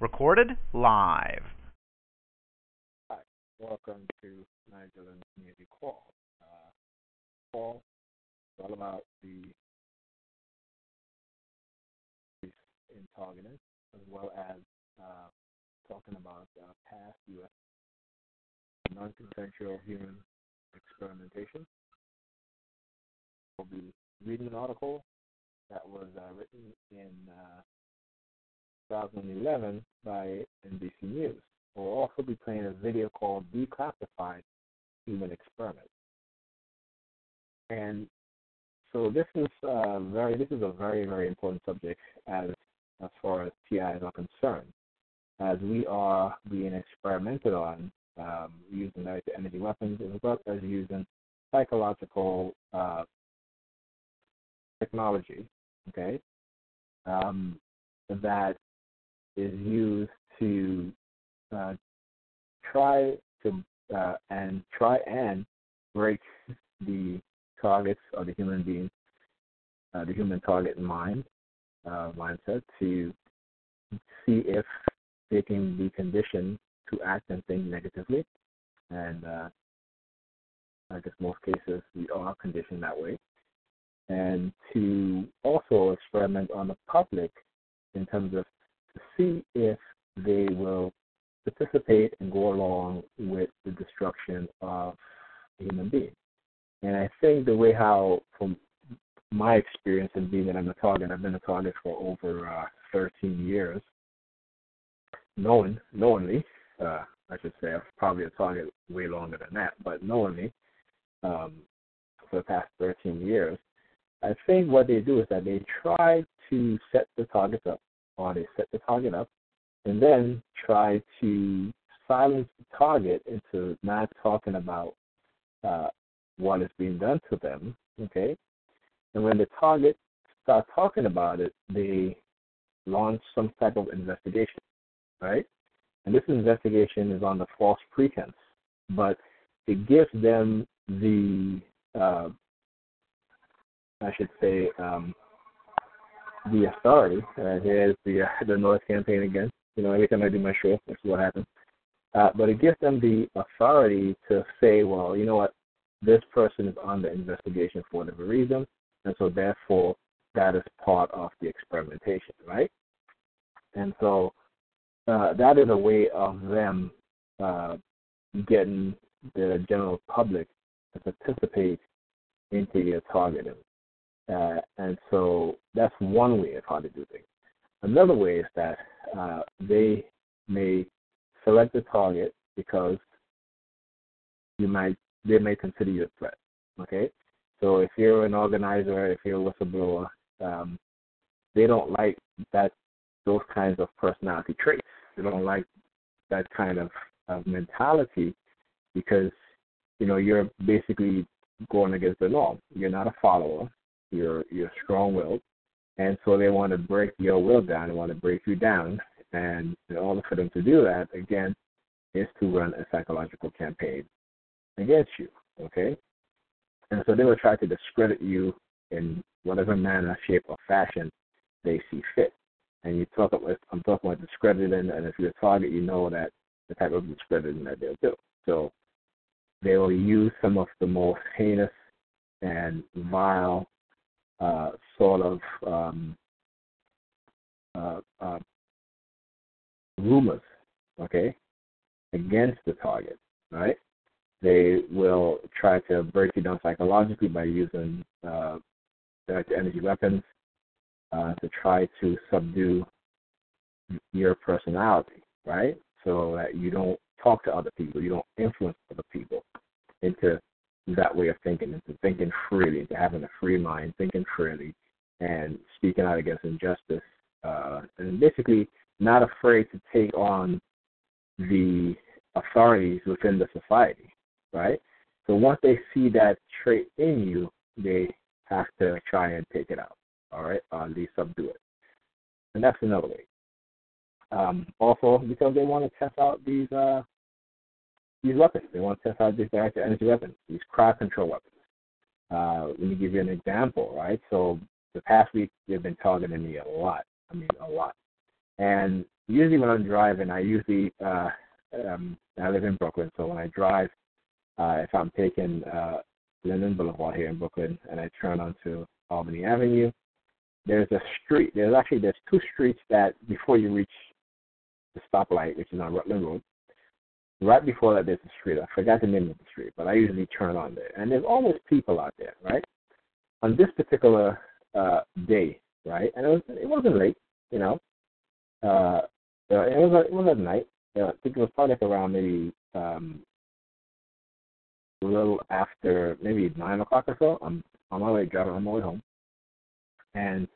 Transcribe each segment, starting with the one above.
Recorded live. Hi, welcome to Magdalene Community Call. Uh, call is all about the in targeting, as well as uh, talking about uh, past U.S. non-consensual human experimentation. We'll be reading an article that was uh, written in uh, 2011 by NBC News. We'll also be playing a video called Declassified Human Experiment. And so this is uh, very this is a very very important subject as as far as TIs are concerned, as we are being experimented on um, using energy weapons as well as using psychological uh, technology, okay, um, that is used to uh, try to uh, and try and break the targets of the human being, uh, the human target mind uh, mindset to see if they can be conditioned to act and think negatively, and uh, I guess most cases we are conditioned that way, and to also experiment on the public in terms of see if they will participate and go along with the destruction of a human being. And I think the way how, from my experience in being an a target, I've been a target for over uh, 13 years, knowing, knowingly, uh, I should say, I'm probably a target way longer than that, but knowingly, um, for the past 13 years, I think what they do is that they try to set the targets up or they set the target up and then try to silence the target into not talking about uh, what is being done to them. Okay, and when the target starts talking about it, they launch some type of investigation, right? And this investigation is on the false pretense, but it gives them the, uh, I should say, um, the authority. Uh, here's the uh, the North campaign again. You know, every time I do my show, this is what happens. Uh, but it gives them the authority to say, well, you know what, this person is under investigation for whatever reason, and so therefore that is part of the experimentation, right? And so uh, that is a way of them uh, getting the general public to participate into your targeting. Uh, and so that's one way of how to do things. Another way is that uh, they may select a target because you might they may consider you a threat. Okay, so if you're an organizer, if you're a whistleblower, um, they don't like that those kinds of personality traits. They don't like that kind of, of mentality because you know you're basically going against the norm. You're not a follower. You're you're strong will, and so they want to break your will down. They want to break you down, and in order for them to do that, again, is to run a psychological campaign against you. Okay, and so they will try to discredit you in whatever manner, shape, or fashion they see fit. And you talk about I'm talking about discrediting, and if you're a target, you know that the type of discrediting that they'll do. So they will use some of the most heinous and vile uh, sort of um, uh, uh, rumors, okay, against the target, right? They will try to break you down psychologically by using uh, energy weapons uh, to try to subdue your personality, right? So that you don't talk to other people, you don't influence other people into that way of thinking, into thinking freely, into having a free mind, thinking freely, and speaking out against injustice, uh, and basically not afraid to take on the authorities within the society, right? So once they see that trait in you, they have to try and take it out, all right, or at least subdue it. And that's another way. Um, also, because they want to test out these uh, these weapons. They want to test out these direct energy weapons, these crowd control weapons. Uh, let me give you an example, right? So the past week they've been targeting me a lot. I mean, a lot. And usually when I'm driving, I usually uh, um, I live in Brooklyn, so when I drive, uh, if I'm taking uh, Linden Boulevard here in Brooklyn and I turn onto Albany Avenue, there's a street. There's actually there's two streets that before you reach the stoplight, which is on Rutland Road. Right before that, there's a street. I forgot the name of the street, but I usually turn on there, and there's always people out there, right? On this particular uh, day, right, and it was it wasn't late, you know. Uh, uh it was it was at night. Uh, I think it was probably like around maybe um, a little after maybe nine o'clock or so. I'm on my way driving on my way home, and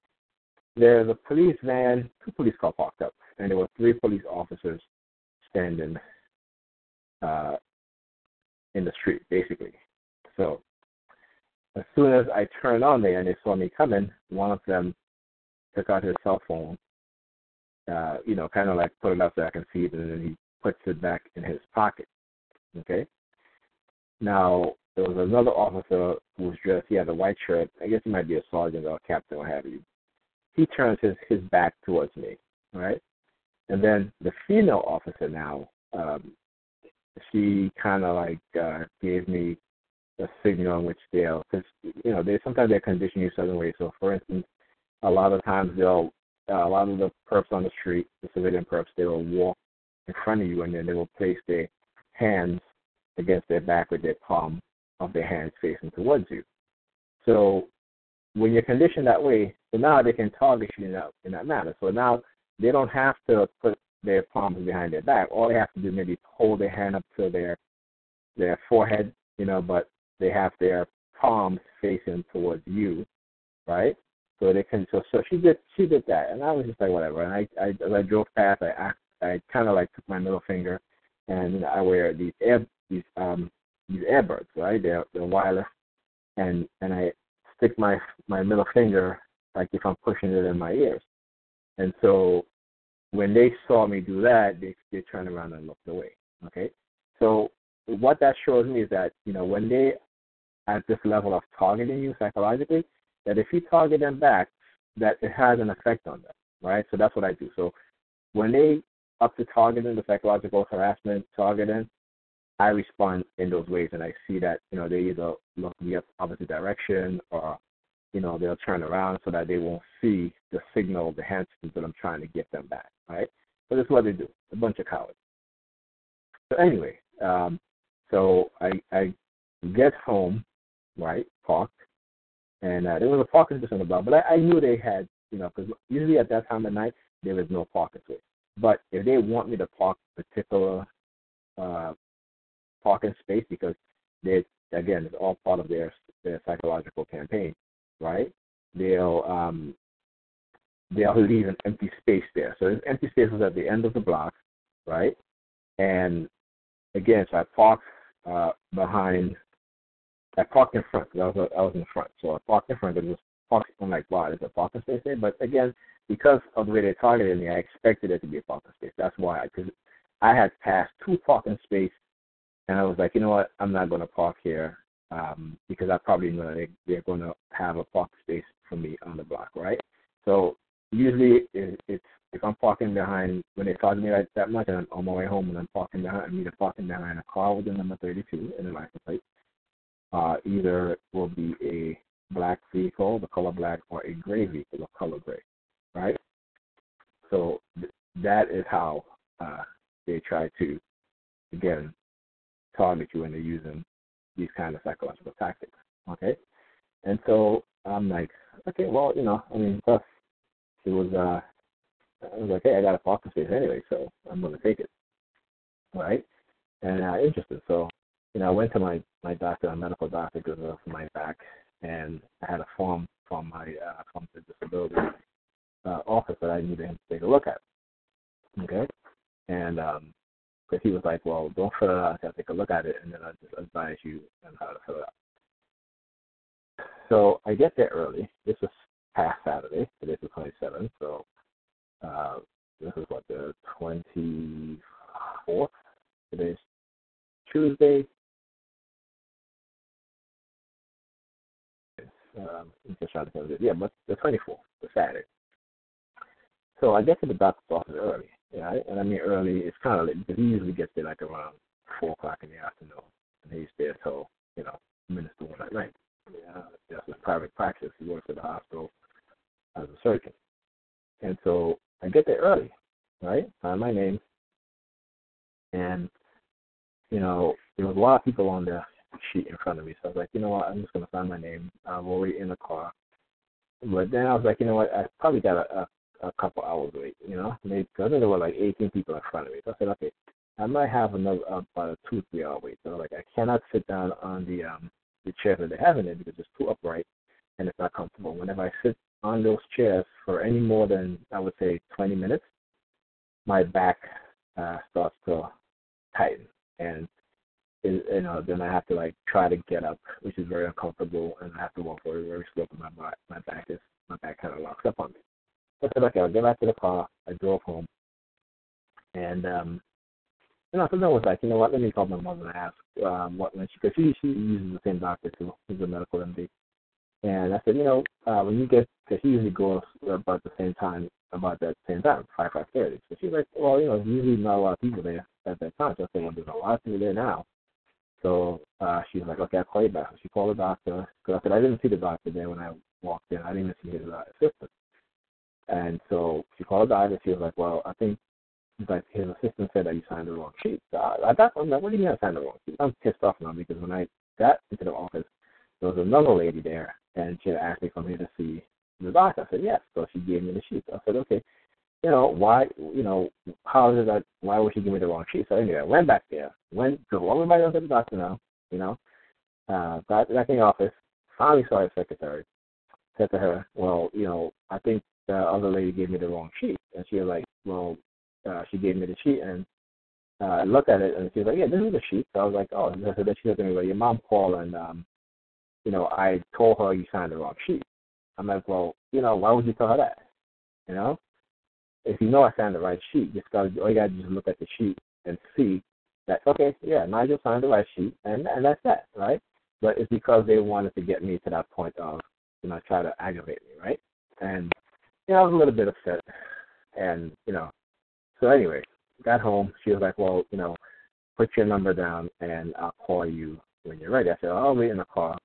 there's a police van, two police cars parked up, and there were three police officers standing uh, in the street, basically. So as soon as I turned on there and they saw me coming, one of them took out his cell phone, uh, you know, kind of like put it up so I can see it, and then he puts it back in his pocket. Okay. Now there was another officer who was dressed. He had a white shirt. I guess he might be a sergeant or a captain, or have you. He turns his his back towards me, right? And then the female officer now, um, she kind of like uh, gave me a signal in which they'll, because you know, they sometimes they condition you certain ways. So, for instance, a lot of times they'll, uh, a lot of the perps on the street, the civilian perps, they will walk in front of you and then they will place their hands against their back with their palm of their hands facing towards you. So when you're conditioned that way, so now they can target you in that in that manner. So now they don't have to put their palms behind their back. All they have to do maybe hold their hand up to their their forehead, you know, but they have their palms facing towards you, right? So they can. So so she did she did that, and I was just like whatever. And I I as I drove past, I I, I kind of like took my middle finger, and I wear these air these um these earbuds, right? They're they're wireless, and and I stick my my middle finger like if I'm pushing it in my ears, and so when they saw me do that, they they turned around and looked away. Okay, so what that shows me is that you know when they at this level of targeting you psychologically, that if you target them back, that it has an effect on them, right? So that's what I do. So when they up to targeting the psychological harassment targeting, I respond in those ways, and I see that you know they either look the opposite direction or you know they'll turn around so that they won't see the signal, the hand that I'm trying to get them back, right? So that's what they do. A bunch of cowards. So anyway, um, so I I get home, right, park, and uh, there was a parking space on the block, but I, I knew they had, you know, because usually at that time of night there was no parking space. But if they want me to park a particular uh, parking space because they again it's all part of their their psychological campaign, right? They'll um they'll leave an empty space there. So there's empty spaces at the end of the block, right? And again, so I parked uh, behind. I parked in front. I was I was in front, so I parked in front. It was parked. I'm like, wow, there's a parking space there. But again, because of the way they targeted me, I expected it to be a parking space. That's why, because I had passed two parking spaces and I was like, you know what, I'm not going to park here um, because I probably know they, they're going to have a park space for me on the block, right? So usually it, it's if I'm parking behind when they charge me like that much and I'm on my way home and I'm parking behind, I'm either parking behind a car with the number 32 in the license plate, uh, either it will be a black vehicle, the color black, or a gray vehicle, the color gray, right? So th- that is how uh, they try to, again, target you when they're using these kind of psychological tactics. Okay, and so I'm like, okay, well, you know, I mean, plus it was, uh, I was like, hey, I got a parking space anyway, so I'm gonna take it, right? And uh, interested, so you know, I went to my my doctor, a medical doctor, because of my back, and I had a form from my uh, from the disability uh, office that I needed him to take a look at. Okay, and um, because he was like, well, don't fill it out until I take a look at it, and then I'll just advise you on how to fill it out. So I get there early. This was past Saturday. Today's the 27th, so uh, this is what the 24th. Today's Tuesday. Um, just trying to think it. Yeah, but the 24th, the Saturday. So I get to the doctor's office early, right? And I mean early, it's kind of late because he usually gets there like around four o'clock in the afternoon, and he's there till you know minutes to one at night. Yeah, that's his private practice. He works at the hospital as a surgeon, and so I get there early, right? Sign my name, and you know there was a lot of people on the sheet in front of me, so I was like, you know what, I'm just gonna sign my name. I'm already in the car. But then I was like, you know what, I probably got a, a a couple hours wait, you know, maybe because there were like 18 people in front of me. So I said, okay, I might have another uh, about a two three hour wait. So like I cannot sit down on the um the chair that they have in there because it's too upright and it's not comfortable. Whenever I sit on those chairs for any more than I would say 20 minutes, my back uh, starts to tighten and it, you know then I have to like try to get up, which is very uncomfortable, and I have to walk very very slow. My back my back is my back kind of locks up on me. I said, okay, I'll get back to the car. I drove home. And, um, you know, so then I was like, you know what, let me call my mother and ask um, what, when she, because she, she uses the same doctor too. He's a medical MD. And I said, you know, uh, when you get, because she usually goes about the same time, about that same time, 5, 5.30. So she's like, well, you know, there's usually not a lot of people there at that time. So I said, well, there's a lot of people there now. So uh, she was like, okay, I'll call you back. So she called the doctor. Because I said, I didn't see the doctor there when I walked in. I didn't even see his uh, assistant. And so she called the and she was like, Well, I think like his assistant said that you signed the wrong sheet. So I, I got I'm like, What do you mean I signed the wrong sheet? I'm pissed off now because when I got into the office there was another lady there and she had asked me for me to see the doctor. I said, Yes. So she gave me the sheet. I said, Okay, you know, why you know, how is that why would she give me the wrong sheet? So anyway, I went back there, went to everybody else at the doctor now, you know, uh, got back in the office, finally saw his secretary, said to her, Well, you know, I think the other lady gave me the wrong sheet, and she was like, well, uh, she gave me the sheet, and uh, I looked at it, and she was like, yeah, this is the sheet. So I was like, oh, and so then she said to me, well, your mom called, and um, you know, I told her you signed the wrong sheet. I'm like, well, you know, why would you tell her that? You know, if you know I signed the right sheet, just got all you got to do is look at the sheet and see that okay, yeah, Nigel signed the right sheet, and and that's that, right? But it's because they wanted to get me to that point of, you know, try to aggravate me, right? And you know, I was a little bit upset. And, you know, so anyway, got home. She was like, well, you know, put your number down and I'll call you when you're ready. I said, I'll wait in the car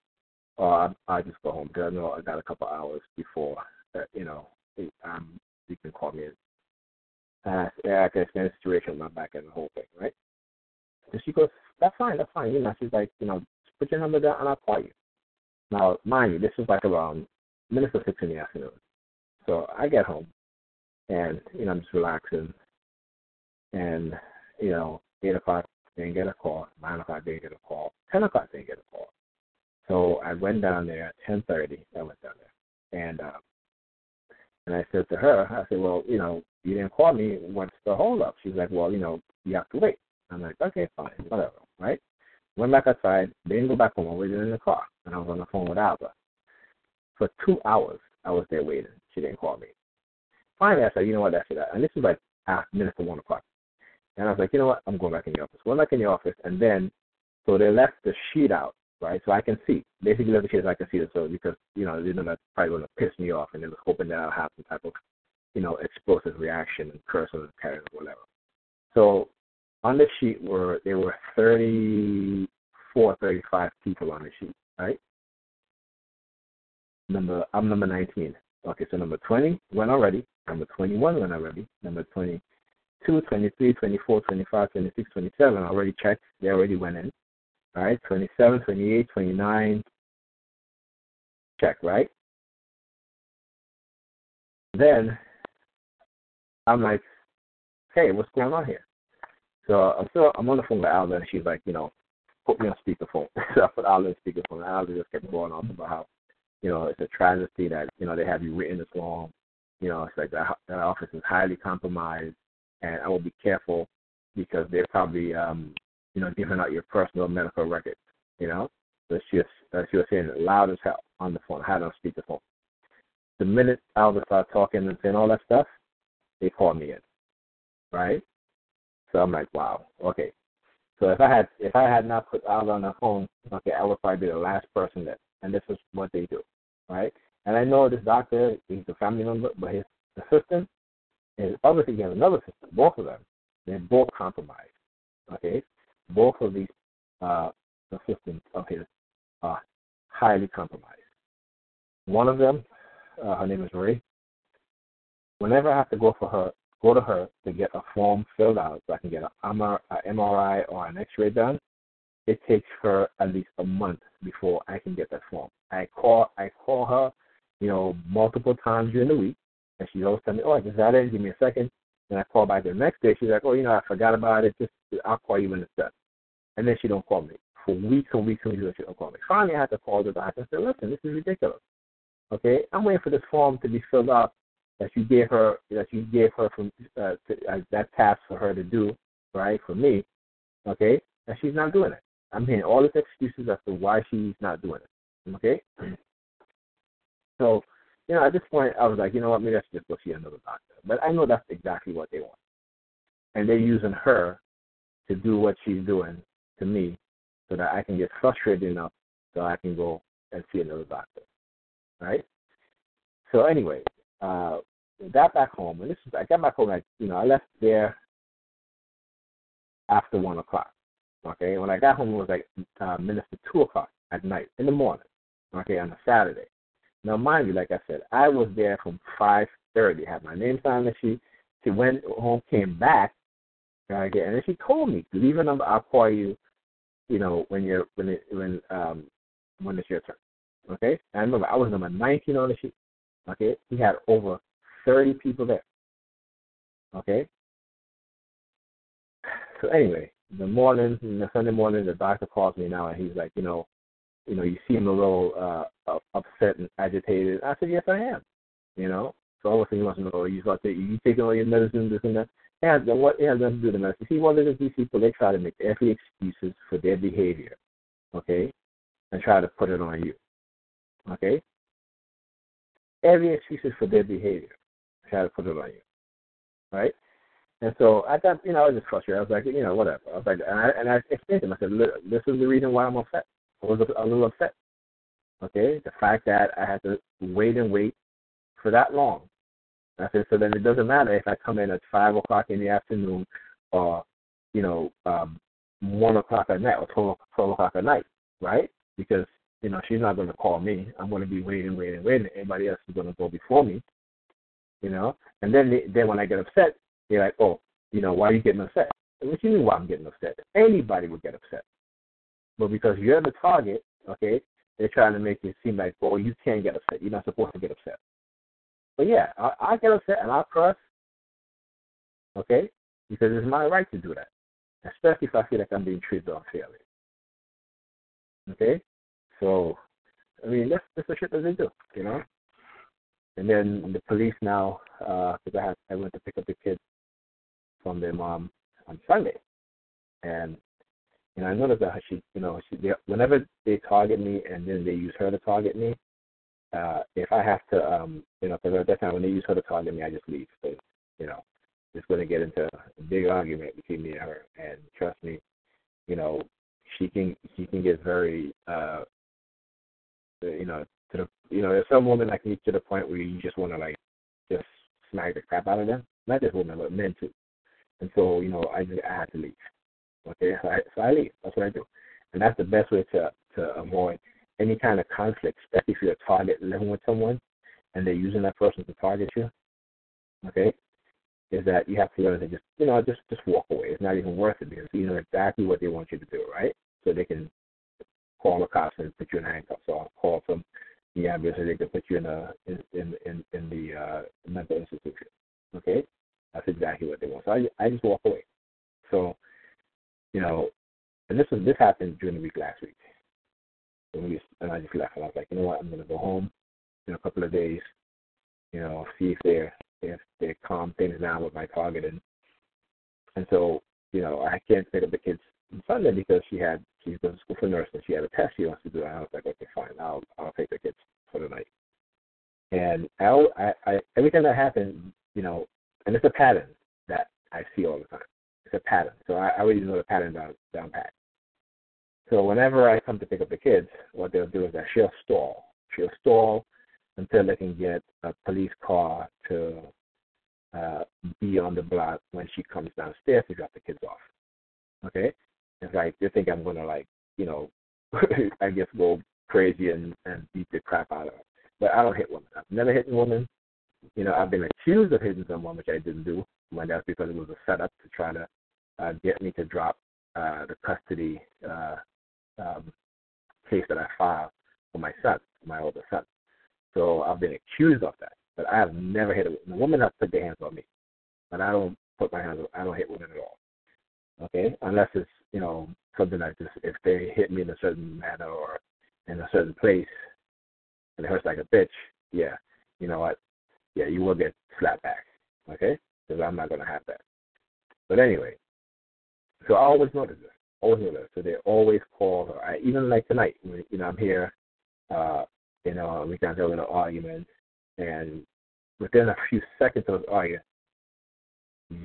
or I'll, I'll just go home because I know I got a couple hours before, uh, you know, um, you can call me. Uh, yeah, I can explain the situation with my back and the whole thing, right? And she goes, that's fine, that's fine. You know, she's like, you know, put your number down and I'll call you. Now, mind you, this was like around minutes of six in the afternoon. So I get home and, you know, I'm just relaxing. And, you know, 8 o'clock, didn't get a call. 9 o'clock, didn't get a call. 10 o'clock, didn't get a call. So I went down there at 10.30. I went down there. And, uh, and I said to her, I said, well, you know, you didn't call me. What's the hold up? She's like, well, you know, you have to wait. I'm like, okay, fine, whatever, right? Went back outside, didn't go back home. I waited in the car, and I was on the phone with Alba. For two hours, I was there waiting. She didn't call me. Finally, I said, you know what, that's it. And this was like after minutes to one o'clock. And I was like, you know what, I'm going back in the office. Went back in the office, and then so they left the sheet out, right? So I can see. Basically, left the sheet so I can see it. So because you know, they know that's probably going to piss me off, and they was hoping that I'll have some type of, you know, explosive reaction and curse the parent or whatever. So on the sheet were there were 34, 35 people on the sheet, right? Number I'm number 19. Okay, so number 20 went already. Number 21 went already. Number 22, 23, 24, 25, 26, 27 already checked. They already went in. All right, 27, 28, 29, check, right? Then I'm like, hey, what's going on here? So I'm still I'm on the phone with Alda, and she's like, you know, put me on speakerphone. so I put Alda on speakerphone. And Alda just kept going on about how you know, it's a tragedy that, you know, they have you written this long. You know, it's like that, that office is highly compromised, and I will be careful because they're probably, um, you know, giving out your personal medical records, you know? So she was, uh, she was saying it loud as hell on the phone. I had on speakerphone. The phone. The minute Albert started talking and saying all that stuff, they called me in, right? So I'm like, wow, okay. So if I had if I had not put Albert on the phone, okay, I would probably be the last person that and this is what they do, right? And I know this doctor, he's a family member, but his assistant, And obviously, you have another sister, both of them, they're both compromised. Okay? Both of these uh, assistants of his are highly compromised. One of them, uh, her name is Ray. Whenever I have to go for her, go to her to get a form filled out so I can get an MRI or an X-ray done, it takes her at least a month before I can get that form. I call, I call her, you know, multiple times during the week, and she always tell me, "Oh, I just got in. Give me a second. And I call back the next day. She's like, "Oh, you know, I forgot about it. Just I'll call you when it's done." And then she don't call me for weeks and weeks and weeks. She don't call me. Finally, I had to call the doctor and say, "Listen, this is ridiculous. Okay, I'm waiting for this form to be filled out that you gave her that you gave her from uh, to, uh, that task for her to do, right? For me, okay, and she's not doing it. I'm hearing all these excuses as to why she's not doing it. Okay, so you know, at this point, I was like, you know what, maybe I should just go see another doctor. But I know that's exactly what they want, and they're using her to do what she's doing to me, so that I can get frustrated enough so I can go and see another doctor, right? So anyway, uh, back home, and this is I got back home. Like you know, I left there after one o'clock. Okay, when I got home, it was like uh, minutes to two o'clock at night in the morning. Okay, on a Saturday. Now, mind you, like I said, I was there from five thirty. Had my name signed on the sheet. She went home, came back, okay, and then she told me, "Leave a number. I'll call you. You know, when you're when it when um when it's your turn." Okay, and I remember I was number nineteen on the sheet. Okay, he had over thirty people there. Okay. So anyway, the morning, the Sunday morning, the doctor calls me now, and he's like, you know, you know, you seem a little uh, upset and agitated. I said, yes, I am. You know, so obviously he wants to know, you got to, you taking all your medicine, this and that. Yeah, then what nothing to do with the medicine. See, what it is, these people, they try to make every excuses for their behavior, okay, and try to put it on you, okay. Every excuses for their behavior, try to put it on you, right? And so I got, you know, I was just frustrated. I was like, you know, whatever. I was like, and I, and I explained to him. I said, this is the reason why I'm upset. I was a, little upset. Okay, the fact that I had to wait and wait for that long. And I said, so then it doesn't matter if I come in at five o'clock in the afternoon, or you know, um, one o'clock at night or 12, 12 o'clock at night, right? Because you know she's not going to call me. I'm going to be waiting, waiting, waiting. Everybody else is going to go before me, you know. And then they, then when I get upset, they're like, oh, you know, why are you getting upset? What do you mean why I'm getting upset? Anybody would get upset. But because you're the target, okay, they're trying to make it seem like, oh, you can't get upset. You're not supposed to get upset. But yeah, I, I get upset and I press, okay, because it's my right to do that, especially if I feel like I'm being treated unfairly. Okay, so I mean that's that's the shit that they do, you know. And then the police now, because uh, I had I went to pick up the kids from their mom on Sunday, and you know, I noticed that she, you know, she, they, whenever they target me and then they use her to target me, uh, if I have to, um, you know, because at that time when they use her to target me, I just leave. You know, it's going to get into a big argument between me and her. And trust me, you know, she can she can get very, uh, you know, to the, you know, there's some women that can get to the point where you just want to like just smack the crap out of them. Not just women, but men too. And so, you know, I just I had to leave. Okay, so I, so I leave. That's what I do, and that's the best way to to avoid any kind of conflict, especially if you're a target living with someone and they're using that person to target you. Okay, is that you have to learn to just you know just just walk away. It's not even worth it because you know exactly what they want you to do, right? So they can call the cops and put you in handcuffs, or call some the ambulance, so they can put you in a in in in, in the uh, mental institution. Okay, that's exactly what they want. So I I just walk away. So you know, and this was this happened during the week last week. And, we, and I just left, and I was like, you know what, I'm gonna go home in a couple of days, you know, see if they're if they calm things down with my targeting. And so, you know, I can't pick up the kids on Sunday because she had she's going to school for nursing. She had a test she wants to do. And I was like, okay, fine, I'll I'll take the kids for the night. And I, I, I every time that happens, you know, and it's a pattern that I see all the time it's a pattern. So I, I already know the pattern down down pat. So whenever I come to pick up the kids, what they'll do is that she'll stall. She'll stall until they can get a police car to uh, be on the block when she comes downstairs to drop the kids off. Okay, it's like they think I'm gonna like you know, I guess go crazy and and beat the crap out of her. But I don't hit women. I've never hit a woman. You know, I've been accused of hitting someone, which I didn't do. When that's because it was a setup to try to uh, get me to drop uh, the custody uh, um, case that I filed for my son, my older son. So I've been accused of that, but I have never hit a woman. Has put their hands on me, but I don't put my hands. I don't hit women at all. Okay, unless it's you know something like this. If they hit me in a certain manner or in a certain place, and it hurts like a bitch, yeah, you know what? Yeah, you will get slapped back. Okay, because I'm not gonna have that. But anyway, so I always notice this. Always notice. So they always call her. I, even like tonight, when, you know, I'm here. Uh, you know, we got into an argument, and within a few seconds of the argument,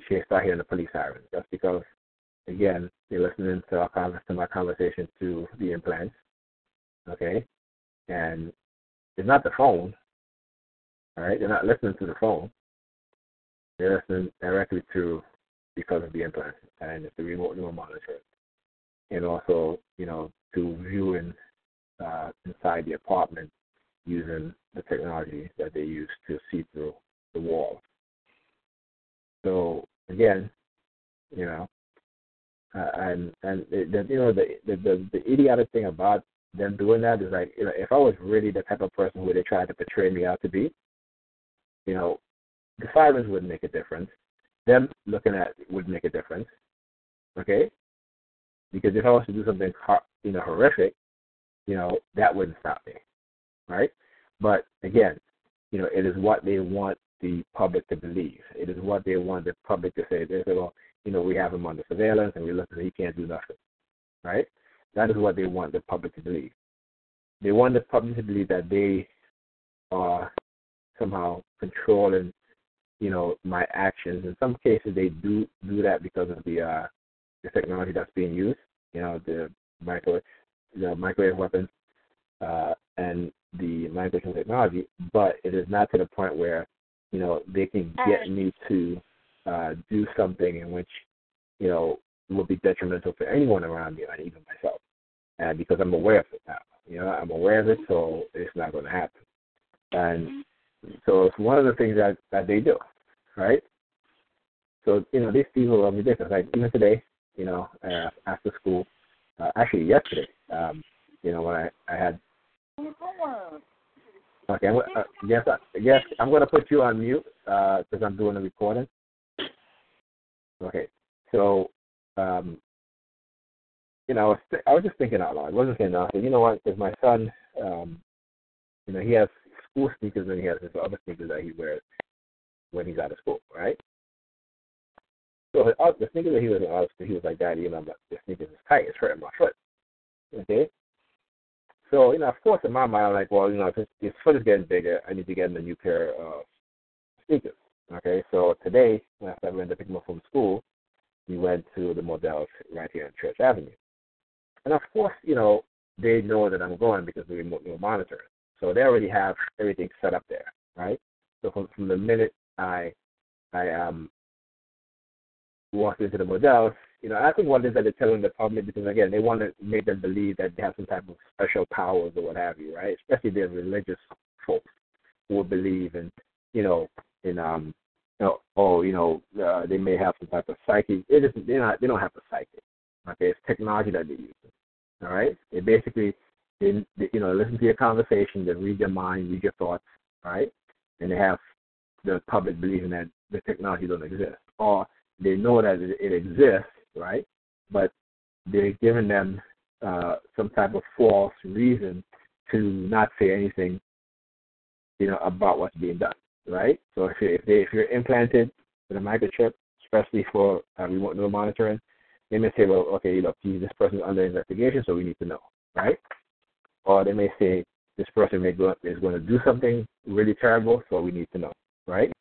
she start hearing the police sirens. That's because, again, they're listening to our to my conversation to the implants. Okay, and it's not the phone. All right, they're not listening to the phone. They're listening directly to because of the implant and the remote neural monitor, and also, you know, to viewing uh, inside the apartment using the technology that they use to see through the wall. So again, you know, uh, and and the, you know the, the the the idiotic thing about them doing that is like you know if I was really the type of person who they tried to portray me out to be, you know, the sirens wouldn't make a difference. Them looking at it would make a difference. Okay, because if I was to do something you know horrific, you know that wouldn't stop me right? But again, you know, it is what they want the public to believe. It is what they want the public to say. They say, well, you know, we have him under surveillance and we look at he can't do nothing, right? That is what they want the public to believe. They want the public to believe that they are somehow controlling, you know, my actions. In some cases, they do do that because of the uh, the technology that's being used. You know, the microwave, the microwave weapons, uh, and the manipulation technology, but it is not to the point where, you know, they can get me to uh, do something in which, you know, will be detrimental for anyone around me and even myself. And because I'm aware of it now. You know, I'm aware of it, so it's not going to happen. And so it's one of the things that, that they do, right? So, you know, these people are ridiculous. Like even today, you know, uh, after school, uh, actually yesterday, um, you know, when I, I had Okay, I'm, uh, yes, uh, yes, I'm going to put you on mute because uh, I'm doing the recording. Okay, so, um, you know, I was, th- I was just thinking out loud. I wasn't saying nothing. You know what? Because my son, um, you know, he has school sneakers and he has his other sneakers that he wears when he's out of school, right? So uh, the sneakers that he was out of school, he was like, Daddy, you know, the sneakers is tight. It's hurting my foot. Okay? So, you know, of course, in my mind, I'm like, well, you know, if his foot is getting bigger, I need to get him a new pair of sneakers. Okay, so today, after I went to pick him up from school, we went to the Modell's right here on Church Avenue. And of course, you know, they know that I'm going because we remote monitor. So they already have everything set up there, right? So from, from the minute I I um walked into the Modell's, you know, I think what it is that they're telling the public because again, they want to make them believe that they have some type of special powers or what have you, right? Especially their religious folks who believe in, you know, in um, you know, oh, you know, uh, they may have some type of psychic. It isn't. They're not. They don't have a psychic. Okay, it's technology that they use. All right. They basically, they, you know, listen to your conversation, they read your mind, read your thoughts, right? And they have the public believing that the technology doesn't exist, or they know that it, it exists right? But they're giving them uh, some type of false reason to not say anything, you know, about what's being done, right? So if you're, if, they, if you're implanted with a microchip, especially for uh, remote neural monitoring, they may say, well, okay, look, this person's under investigation, so we need to know, right? Or they may say this person may go, is going to do something really terrible, so we need to know, right?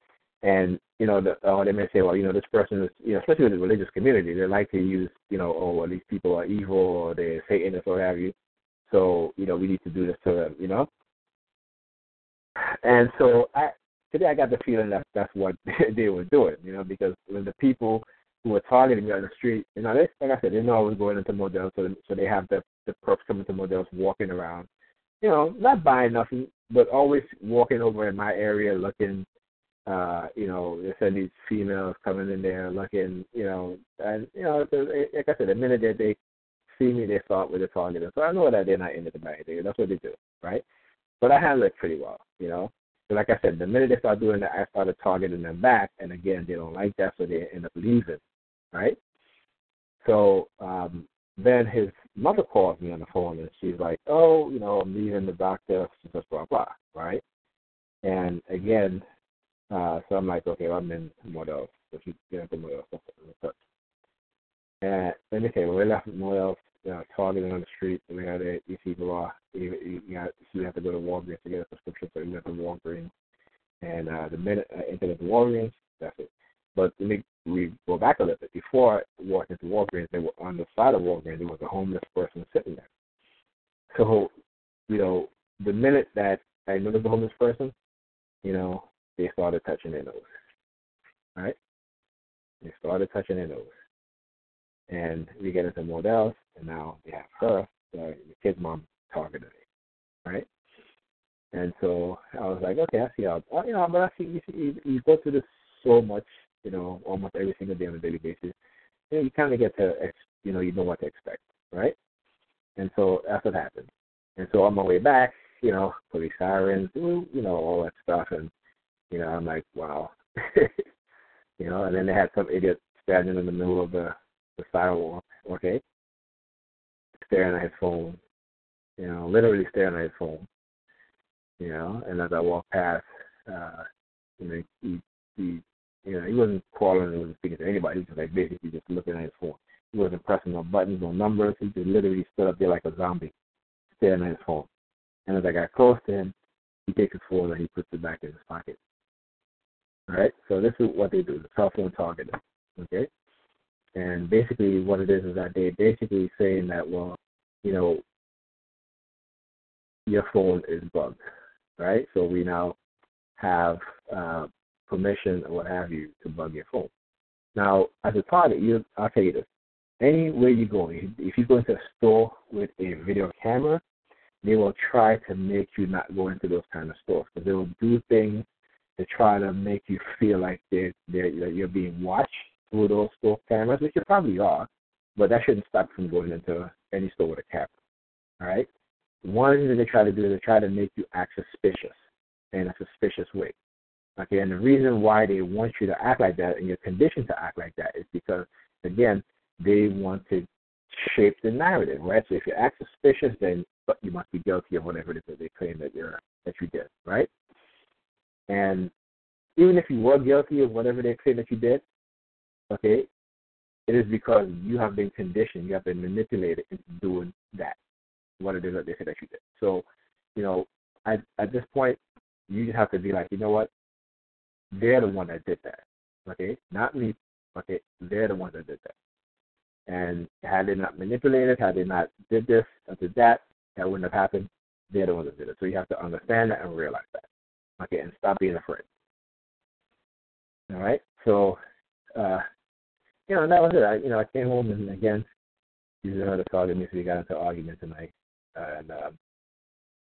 And you know, the, uh, they may say, well, you know, this person is, you know, especially with the religious community, they like to use, you know, oh, well, these people are evil or they're Satanists or what have you. So, you know, we need to do this to them, you know. And so I, today I got the feeling that that's what they were doing, you know, because when the people who were targeting me on the street, you know, they, like I said, they know I was going into Modell's, so so they have the the perps coming to Modell's, walking around, you know, not buying nothing, but always walking over in my area, looking. Uh, you know, they said these females coming in there looking, you know, and you know, like I said, the minute that they see me, they thought with the target. So I know that they're not into the buy That's what they do, right? But I handle it pretty well, you know. So like I said, the minute they start doing that, I started targeting them back, and again, they don't like that, so they end up leaving, right? So um, then his mother calls me on the phone, and she's like, "Oh, you know, I'm leaving the doctor, blah blah blah," right? And again, uh, so I'm like, okay, well, I'm in Modell's. So she's getting to Modell's. And then okay, when we left Modell's, you know, targeting on the street, and we had a you see law. You, you got you have to go to Walgreens to get a prescription, so you went to Walgreens. And uh, the minute I entered the Walgreens, that's it. But let me we go back a little bit. Before I walked into Walgreens, they were on the side of Walgreens. There was a homeless person sitting there. So, you know, the minute that I noticed the homeless person, you know, they started touching their nose. Right? They started touching their nose. And we get into Modell's, and now they have her, the kid's mom, targeted me. Right? And so I was like, okay, I see how, uh, you know, but I see you, you, you go through this so much you know, almost every single day on a daily basis, you, know, you kind of get to, you know, you know what to expect, right? And so that's what happened. And so on my way back, you know, police sirens, you know, all that stuff, and you know, I'm like, wow, you know. And then they had some idiot standing in the middle of the the sidewalk, okay, staring at his phone, you know, literally staring at his phone, you know. And as I walked past, uh, you know, he he you know, he wasn't calling, he wasn't speaking to anybody. He was like basically just looking at his phone. He wasn't pressing no buttons, no numbers. He just literally stood up there like a zombie, staring at his phone. And as I got close to him, he takes his phone and he puts it back in his pocket. All right. So this is what they do: the cell phone targeting. Okay. And basically, what it is is that they're basically saying that, well, you know, your phone is bugged, right? So we now have uh, permission or what have you to bug your phone. Now, as a target, you I'll tell you this: anywhere you go, if you go into a store with a video camera, they will try to make you not go into those kind of stores because they will do things to try to make you feel like they're, they're you're being watched through those store cameras, which you probably are, but that shouldn't stop from going into any store with a camera. All right. One thing they try to do is they try to make you act suspicious in a suspicious way. Okay, and the reason why they want you to act like that and you're conditioned to act like that is because, again, they want to shape the narrative, right? So if you act suspicious, then you must be guilty of whatever it is that they claim that you're that you did, right? And even if you were guilty of whatever they claim that you did, okay, it is because you have been conditioned, you have been manipulated into doing that, what it is that they say that you did. So, you know, at at this point, you just have to be like, you know what? They're the one that did that. Okay? Not me. Okay? They're the ones that did that. And had they not manipulated, had they not did this or did that, that wouldn't have happened. They're the ones that did it. So you have to understand that and realize that. Okay, and stop being afraid. All right. So, uh, you know, and that was it. I, you know, I came home and again, her to target me, so we got into argument tonight. Uh, and um,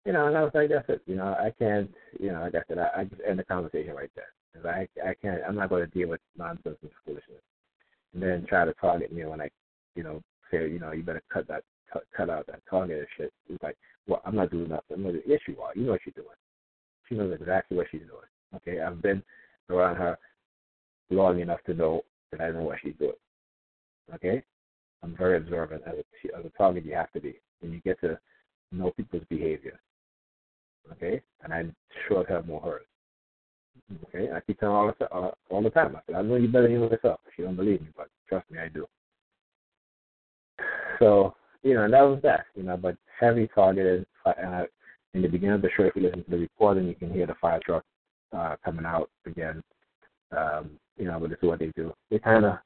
you know, and I was like, that's it. You know, I can't. You know, like I said, I, I just end the conversation right there. Cause I I can't I'm not going to deal with nonsense and foolishness, and then try to target me when I, you know, say you know you better cut that cut, cut out that target and shit. It's like, well, I'm not doing nothing. I'm like, yes, you are. You know what you're doing. She knows exactly what she's doing. Okay, I've been around her long enough to know that I know what she's doing. Okay, I'm very observant as a as a target. You have to be when you get to know people's behavior. Okay, and I'm sure have more hers. Okay, I keep telling all the uh, all the time. I said, I know you better than you yourself. She don't believe me, but trust me, I do. So you know, and that was that. You know, but heavy targeted. Uh, in the beginning of the show, if you listen to the recording, you can hear the fire truck uh, coming out again. Um, you know, but this is what they do. They kind of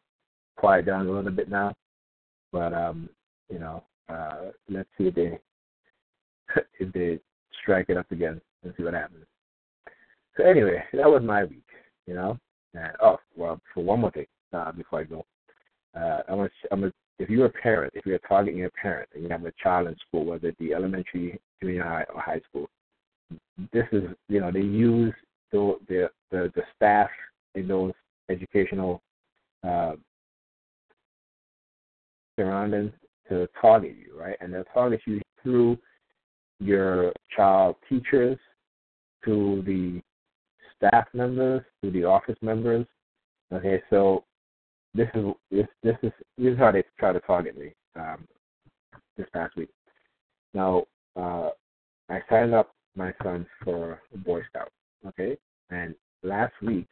quiet down a little bit now, but um, you know, uh, let's see if they if they strike it up again and see what happens. So anyway, that was my week, you know. And oh, well, for one more thing uh, before I go, uh, I'm gonna, if you're a parent, if you're targeting a parent and you have a child in school, whether it be elementary, junior high, or high school, this is, you know, they use the the the, the staff in those educational uh, surroundings to target you, right? And they'll target you through your child teachers, to the staff members, to the office members. Okay, so this is this this is this is how they try to target me um, this past week. Now, uh, I signed up my son for Boy Scout. Okay, and last week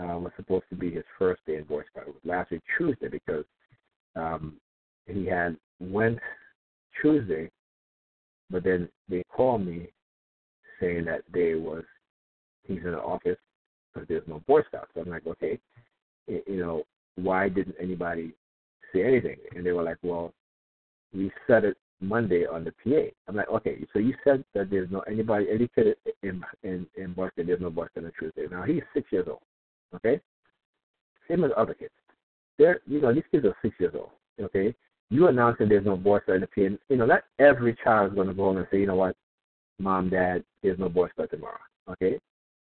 uh, was supposed to be his first day in Boy Scout. It was last week Tuesday because um, he had went Tuesday, but then they called me saying that day was he's in the office because there's no Boy Scouts. So I'm like, okay, you know, why didn't anybody say anything? And they were like, well, we said it Monday on the PA. I'm like, okay, so you said that there's no anybody, any kid in in in Boston, there's no Boston on Tuesday. Now he's six years old, okay? Same as other kids. They're, you know, these kids are six years old, okay? You announcing there's no Boy Scout in the PA, you know, not every child is going to go home and say, you know what, mom, dad, there's no Boy Scout tomorrow, okay?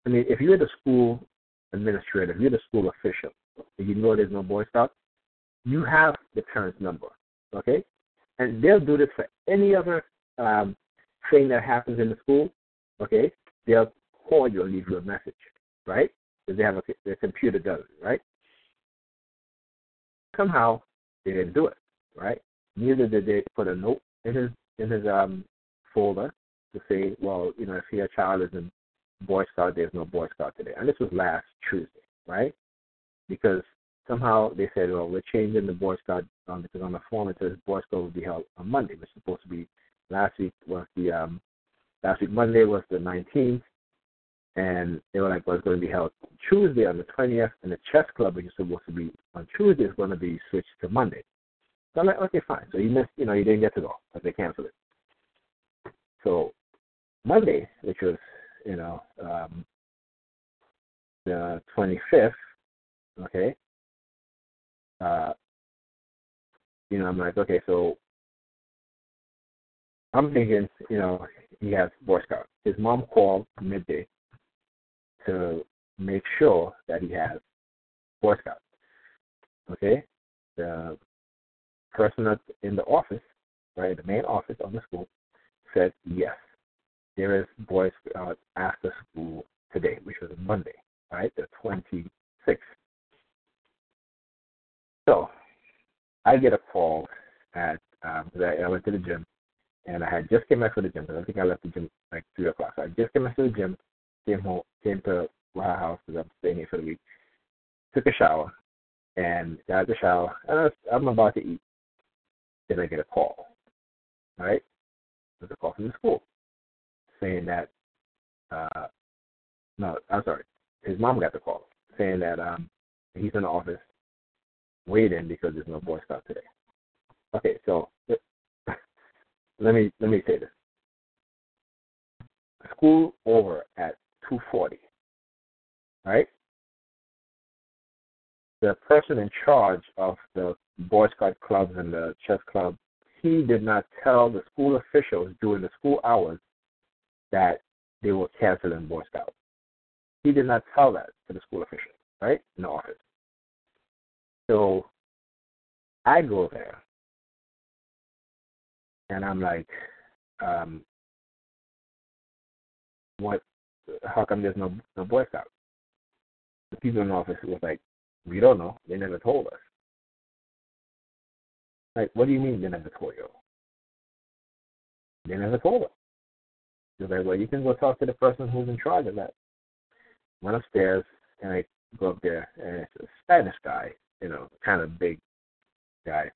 I mean, if you're the school administrator, if you're the school official, and you know there's no Boy Scout, you have the parent's number, okay? And they'll do this for any other um, thing that happens in the school, okay? They'll call you and leave you a message, right? Because they have a their computer does it, right? Somehow they didn't do it, right? Neither did they put a note in his in his um folder to say, well, you know, if your child is in Boy Scout, there's no Boy Scout today. And this was last Tuesday, right? Because somehow they said, well, we're changing the Boy Scout um, because on the form it says Boy Scout will be held on Monday, which is supposed to be last week was the um last week Monday was the 19th, and they were like, well, it's going to be held Tuesday on the 20th, and the chess club, which is supposed to be on Tuesday, is going to be switched to Monday. So I'm like, okay, fine. So you missed, you know, you didn't get to go, but they canceled it. So Monday, which was, you know, um, the 25th, okay, uh, you know, I'm like, okay, so I'm thinking, you know, he has Boy Scout. His mom called midday to make sure that he has Boy Scout. Okay? The person that's in the office, right, the main office on the school, said yes. There is Boy Scout after school today, which was Monday, right, the 26th. So I get a call at um, I went to the gym and I had just came back from the gym. I think I left the gym like three o'clock. So I just came back to the gym, came home, came to my house because I'm staying here for the week. Took a shower and got out the shower. And I was, I'm about to eat. Then I get a call. All right, it was a call from the school saying that. Uh, no, I'm sorry. His mom got the call saying that um, he's in the office waiting because there's no Boy Scout today. Okay, so let me let me say this. School over at two forty. Right? The person in charge of the Boy Scout clubs and the chess club, he did not tell the school officials during the school hours that they were canceling Boy Scouts. He did not tell that to the school officials, right? In the office. So I go there and I'm like, um, what? How come there's no no Boy Scout? The people in the office was like, we don't know. They never told us. Like, what do you mean they never told you? They never told us. Like, well, you can go talk to the person who's in charge of that. Went upstairs and I go up there and it's a Spanish guy, you know, kind of big guy.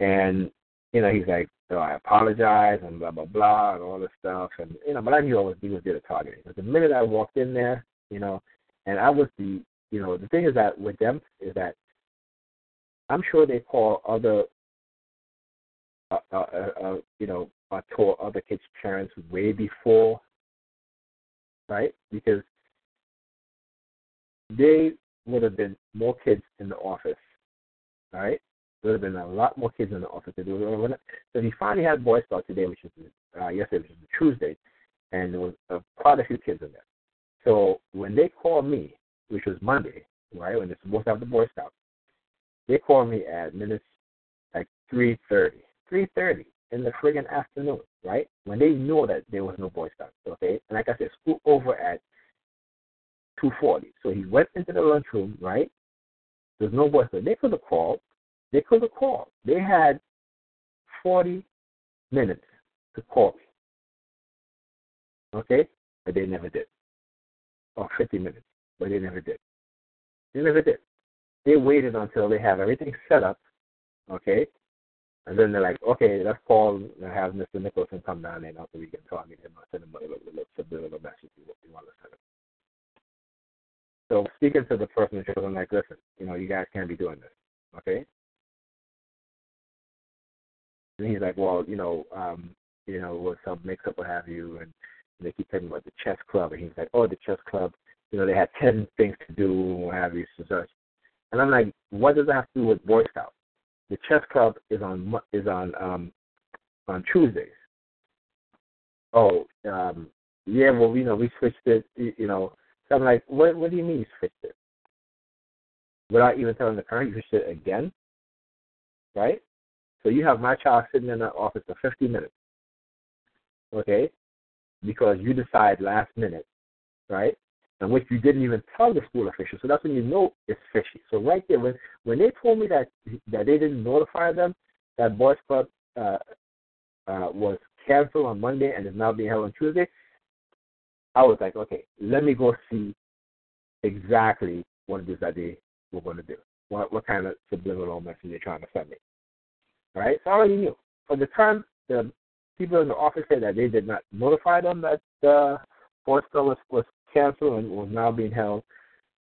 And, you know, he's like, so I apologize and blah blah blah and all this stuff and you know, but I knew I was he was there to target But the minute I walked in there, you know, and I was the you know, the thing is that with them is that I'm sure they call other uh, uh, uh, uh you know, uh, told other kids' parents way before right? Because they would have been more kids in the office, right? There would have been a lot more kids in the office. So he finally had Boy Scout today, which is uh, yesterday, which is Tuesday, and there was uh, quite a few kids in there. So when they called me, which was Monday, right, when they're supposed to have the Boy Scout, they called me at minutes like three thirty, three thirty in the friggin' afternoon, right? When they know that there was no Boy Scouts, okay? And like I said, school over at 240. So he went into the lunchroom, right? There's no Boy Scouts. They could have called. They could have called. They had 40 minutes to call me, okay? But they never did. Or 50 minutes, but they never did. They never did. They waited until they have everything set up, okay? And then they're like, okay, let's call and have Mr. Nicholson come down and after we can talk to him. I'll send him a little, little, little message what you want to send him. So speaking to the person, I'm like, listen, you know, you guys can't be doing this, okay? And he's like, well, you know, um, you know, with some mix up, what have you, and they keep talking about the chess club, and he's like, oh, the chess club, you know, they had ten things to do, what have you, such. And I'm like, what does that have to do with Boy Scouts? The chess club is on is on um on Tuesdays. Oh, um, yeah, well, you know, we switched it, you know. So I'm like, what what do you mean you switched it? Without even telling the parent, you switched it again, right? So you have my child sitting in the office for 50 minutes, okay? Because you decide last minute, right? And which you didn't even tell the school official. So that's when you know it's fishy. So right there, when when they told me that that they didn't notify them that Boys Club uh, uh, was canceled on Monday and is now being held on Tuesday, I was like, okay, let me go see exactly what it is that they were going to do. What what kind of subliminal message they're trying to send me. All right, so I already knew. From the time the people in the office said that they did not notify them that the Boys Club was, was canceled and was now being held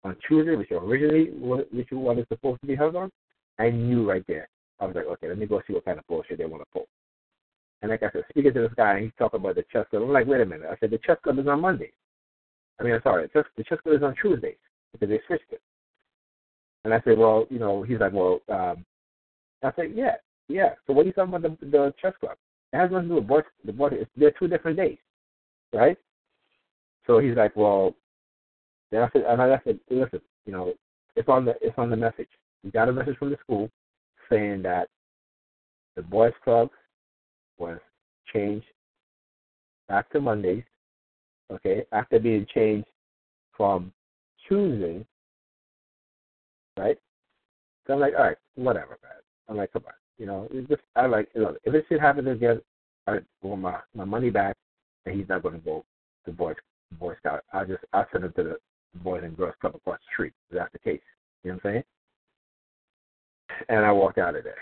on Tuesday, which originally which is supposed to be held on, I knew right there. I was like, okay, let me go see what kind of bullshit they want to pull. And like I said, speaking to this guy, and he's talking about the chess club. I'm like, wait a minute. I said, the chess club is on Monday. I mean, I'm sorry, the chess, club is on Tuesday because they switched it. And I said, well, you know, he's like, well, um, I said, yeah, yeah. So what are you talking about the, the chess club? It has nothing to do with. The boys, they're two different days, right? So he's like, well, I said, and I said, listen, you know, it's on the it's on the message. We got a message from the school saying that the boys' club was changed back to Mondays. Okay, after being changed from Tuesday, right? So I'm like, all right, whatever, man. I'm like, come on, you know, it's just I like, you know, if this shit happens again, I want my my money back, and he's not going to go to boys Boy Scout. I just I send them to the Boys and Girls Club across the street. If that's the case. You know what I'm saying? And I walked out of there.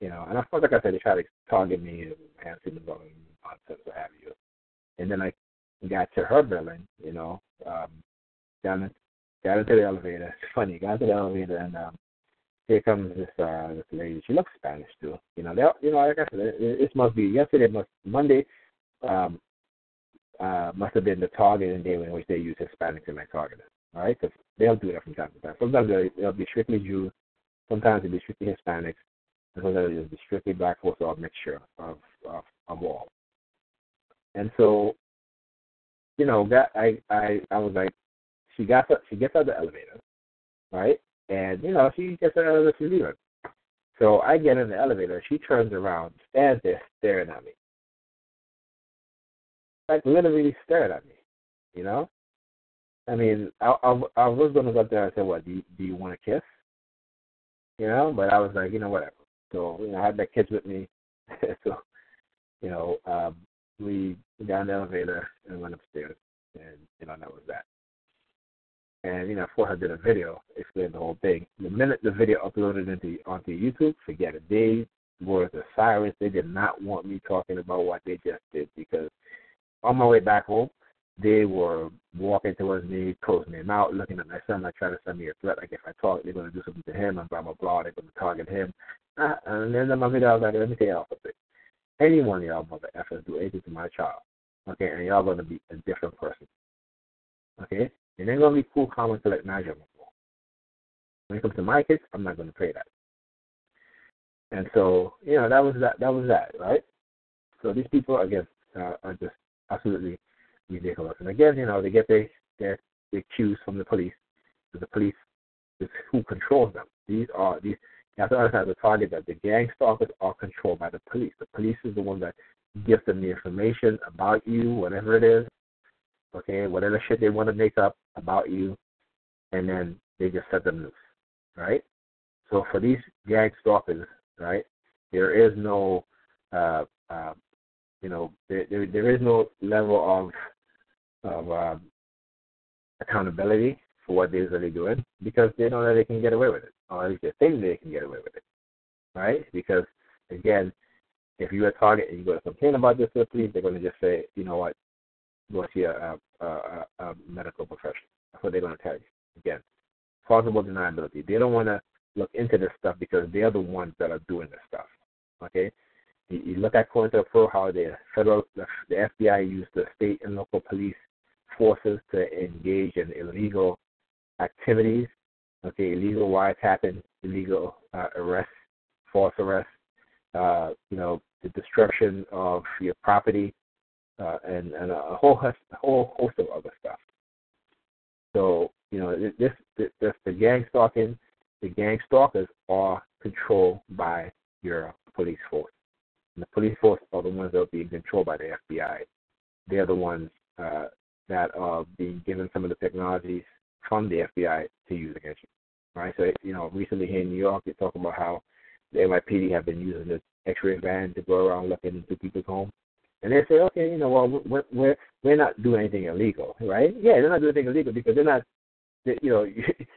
You know, and I felt like I said they tried to target me and have people going nonsense, what have you. And then I got to her building, you know, um, down got into the elevator. It's funny, got into the elevator and um here comes this uh this lady. She looks Spanish too. You know, they you know, like I said, it, it must be yesterday must Monday, um, uh, must have been the target targeting day in which they use Hispanics in their targeting. All right, because they'll do that from time to time. Sometimes they'll, they'll be strictly Jews, sometimes it'll be strictly Hispanics, and sometimes it'll be strictly black folks or a mixture of, of of all. And so, you know, that I I I was like, she got the, she gets out the elevator, right? And you know, she gets out of the elevator, she's leaving. So I get in the elevator. She turns around, stands there staring at me like literally stared at me. You know, I mean, I I, I was gonna go up there and say, "What do you, do you want to kiss?" You know, but I was like, you know, whatever. So you know, I had my kids with me, so you know, um, we got in the elevator and went upstairs, and you know, that was that. And you know, Forza did a video explaining the whole thing. The minute the video uploaded into onto YouTube, forget it. They were the sirens. They did not want me talking about what they just did because on my way back home, they were walking towards me, closing their mouth, looking at my son, like trying to send me a threat. Like if I talk, they're going to do something to him, and blah blah blah. They're going to target him. Uh, and then my video, I was like, let me tell y'all something. Any one of y'all mother effers do anything to my child, okay, and y'all going to be a different person. Okay? And they're gonna be cool, calm, and collect Niger. When it comes to my kids, I'm not gonna pay that. And so, you know, that was that that was that, right? So these people again uh, are just absolutely ridiculous. And again, you know, they get their their, their cues from the police. So The police is who controls them. These are these you have to understand the target that the gang stalkers are controlled by the police. The police is the one that gives them the information about you, whatever it is, okay, whatever shit they want to make up about you, and then they just set them loose, right? So for these gang stalkers, right, there is no, uh, uh, you know, there, there there is no level of of uh, accountability for what that they're doing because they know that they can get away with it, or at least they think they can get away with it, right? Because again, if you're a target and you go to complain about this to the police, they're going to just say, you know what, go see a, a, a, a medical professional. That's what they're going to tell you. Again, plausible deniability. They don't want to look into this stuff because they're the ones that are doing this stuff. Okay, you, look at COINTELPRO, how the federal, the, the FBI used the state and local police forces to engage in illegal activities. Okay, illegal wiretapping, illegal uh, arrests, false arrests, uh, you know, the destruction of your property, uh, and and a whole host, a whole host of other stuff. So you know, this, this, this the gang stalking, the gang stalkers are controlled by your police force. And the police force are the ones that are being controlled by the FBI. They're the ones uh, that are being given some of the technologies from the FBI to use against you. Right? So, you know, recently here in New York, they talk about how the NYPD have been using the X-ray van to go around looking into people's homes. And they say, okay, you know, well, we're we're we're not doing anything illegal, right? Yeah, they're not doing anything illegal because they're not, they, you know,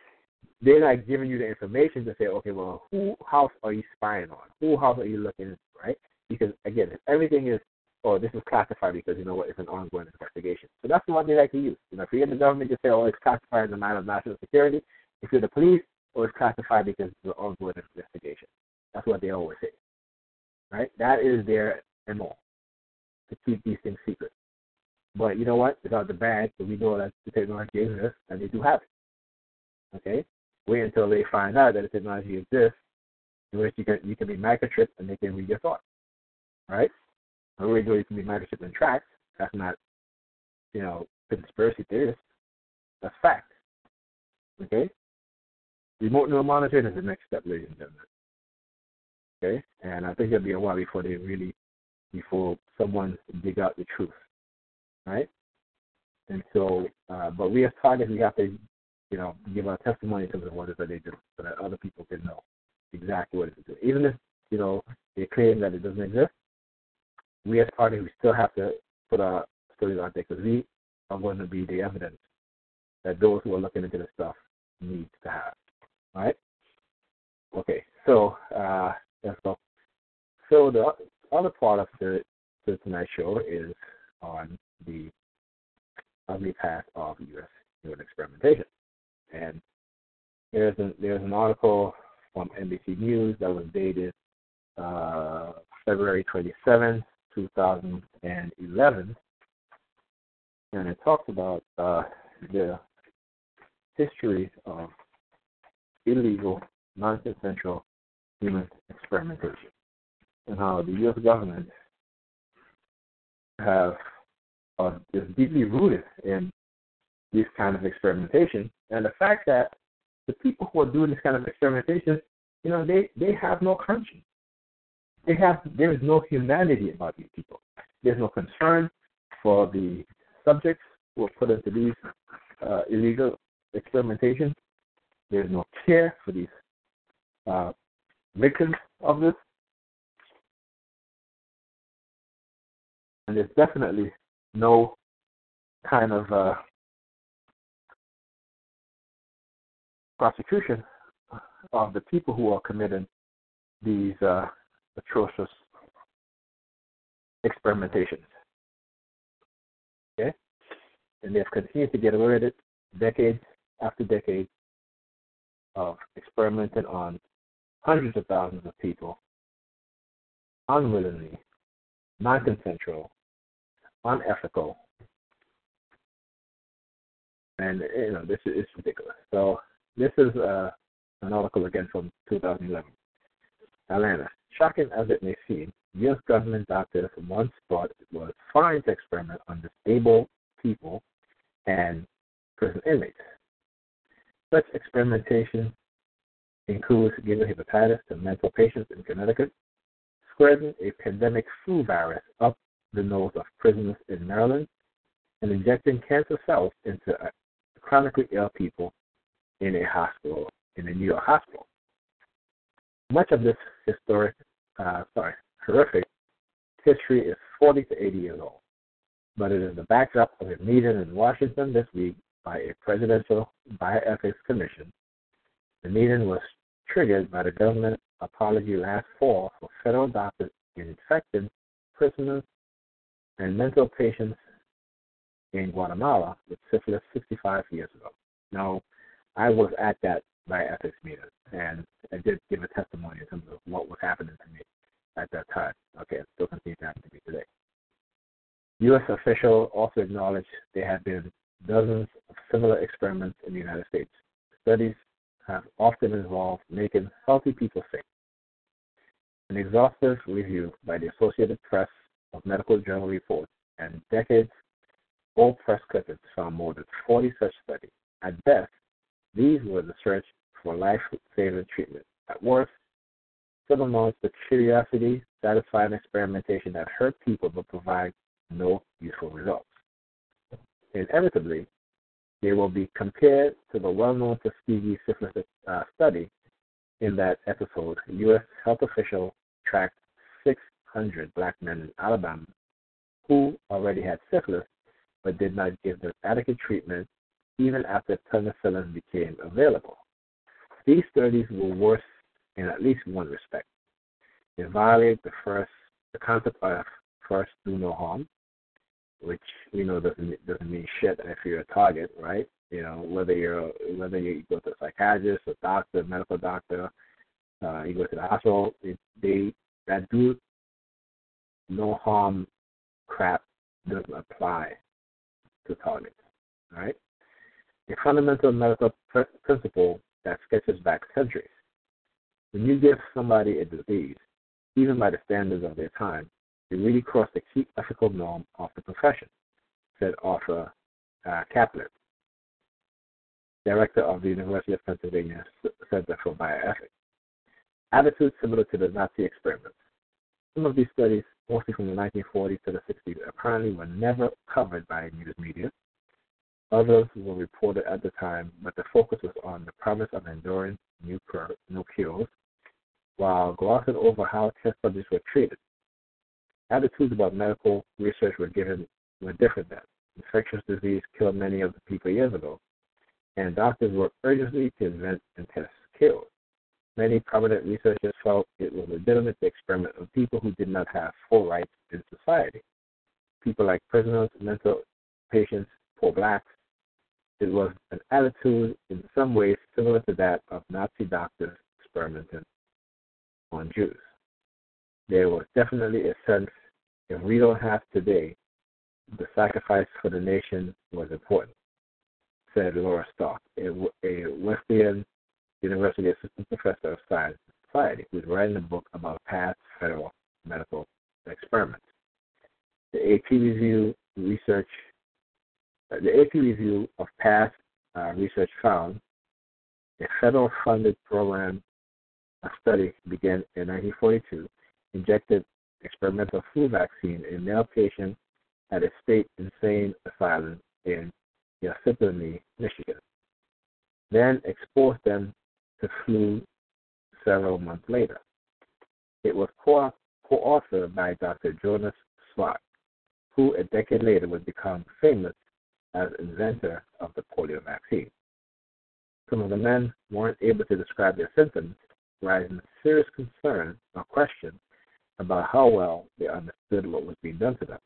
they're not giving you the information to say, okay, well, who house are you spying on? Who house are you looking again, if everything is, oh, this is classified because you know what, it's an ongoing investigation. So that's what they like to use. You know, if you're in the government, you say, oh, it's classified in the matter of national security. If you're the police, oh, it's classified because it's an ongoing investigation. That's what they always say, right? That is their MO to keep these things secret. But you know what? Without the so we know that the technology exists and they do have it. Okay? Wait until they find out that the technology exists, in which you can you can be microchipped and they can read your thoughts. Right? Know you can be microchipped and tracked. That's not, you know, conspiracy theorist. That's fact. Okay? Remote neural monitoring is the next step, ladies and gentlemen. Okay? And I think it'll be a while before they really before someone dig out the truth, right? And so, uh, but we as targets, we have to, you know, give our testimony in terms of what it is that they do, so that other people can know exactly what it is. Even if you know they claim that it doesn't exist, we as party, we still have to put our stories out there because we are going to be the evidence that those who are looking into this stuff need to have. All right? Okay, so uh, let's go. So the other part of the, the Tonight Show is on the ugly path of U.S. human experimentation. And there's an, there's an article from NBC News that was dated uh, February 27, 2011. And it talks about uh, the history of illegal, non-consensual human experimentation and how the U.S. government have uh, is deeply rooted in this kind of experimentation, and the fact that the people who are doing this kind of experimentation, you know, they they have no conscience. They have there is no humanity about these people. There's no concern for the subjects who are put into these uh, illegal experimentations. There's no care for these uh, victims of this. and there's definitely no kind of uh, prosecution of the people who are committing these uh, atrocious experimentations. Okay? And they've continued to get away with it decades after decades of experimenting on hundreds of thousands of people unwillingly, non consensual, unethical, and you know this is ridiculous. So this is uh, an article again from 2011. Atlanta. Shocking as it may seem, U.S. government doctors once thought it was fine to experiment on disabled people and prison inmates. Such experimentation includes giving hepatitis to mental patients in Connecticut, spreading a pandemic flu virus up the nose of prisoners in Maryland, and injecting cancer cells into chronically ill people in a hospital, in a New York hospital. Much of this historic, uh, sorry, horrific history is 40 to 80 years old, but it is the backdrop of a meeting in Washington this week by a presidential bioethics commission. The meeting was triggered by the government apology last fall for federal doctors infecting prisoners and mental patients in Guatemala with syphilis 65 years ago. Now, I was at that bioethics meeting, and I did give a testimony in terms of what was happening to me at that time. Okay, it still continues to happen to me today. U.S. officials also acknowledged there have been dozens of similar experiments in the United States. Studies have often involved making healthy people sick. An exhaustive review by the Associated Press of medical journal reports and decades old press clippings found more than 40 such studies. At best, these were the search for life saving treatment. At worst, some amounts of curiosity, satisfying experimentation that hurt people but provide no useful results. Inevitably, they will be compared to the well known Tuskegee syphilis uh, study. In that episode, U.S. health officials tracked 600 black men in Alabama who already had syphilis but did not give them adequate treatment even after penicillin became available. These studies were worse in at least one respect. They violate the first the concept of first do no harm, which you know doesn't doesn't mean shit if you're a target, right? You know, whether you're whether you go to a psychiatrist, a doctor, medical doctor, uh, you go to the hospital, it, they that do no harm crap doesn't apply to targets. Right? A fundamental medical pr- principle that sketches back centuries. When you give somebody a disease, even by the standards of their time, you really cross the key ethical norm of the profession, said Arthur uh, Caplan, director of the University of Pennsylvania Center for Bioethics. Attitudes similar to the Nazi experiments. Some of these studies, mostly from the 1940s to the 60s, apparently were never covered by news media. Others were reported at the time, but the focus was on the promise of enduring new, cure, new cures, while glossing over how test subjects were treated. Attitudes about medical research were given were different then. Infectious disease killed many of the people years ago, and doctors worked urgently to invent and test cures. Many prominent researchers felt it was legitimate to experiment on people who did not have full rights in society. People like prisoners, mental patients, poor blacks. It was an attitude in some ways similar to that of Nazi doctors experimenting on Jews. There was definitely a sense if we don't have today, the sacrifice for the nation was important, said Laura Stark, a, a Wesleyan University assistant professor of science and society who's writing a book about past federal medical experiments. The AP review research, the AP review of past uh, research found a federal funded program, a study began in 1942, injected experimental flu vaccine in male patients at a state insane asylum in Ypsilanti, Michigan. Then exposed them to flu several months later. It was co authored by Dr. Jonas Salk, who a decade later would become famous as inventor of the polio vaccine. Some of the men weren't able to describe their symptoms, raising serious concern or question about how well they understood what was being done to them.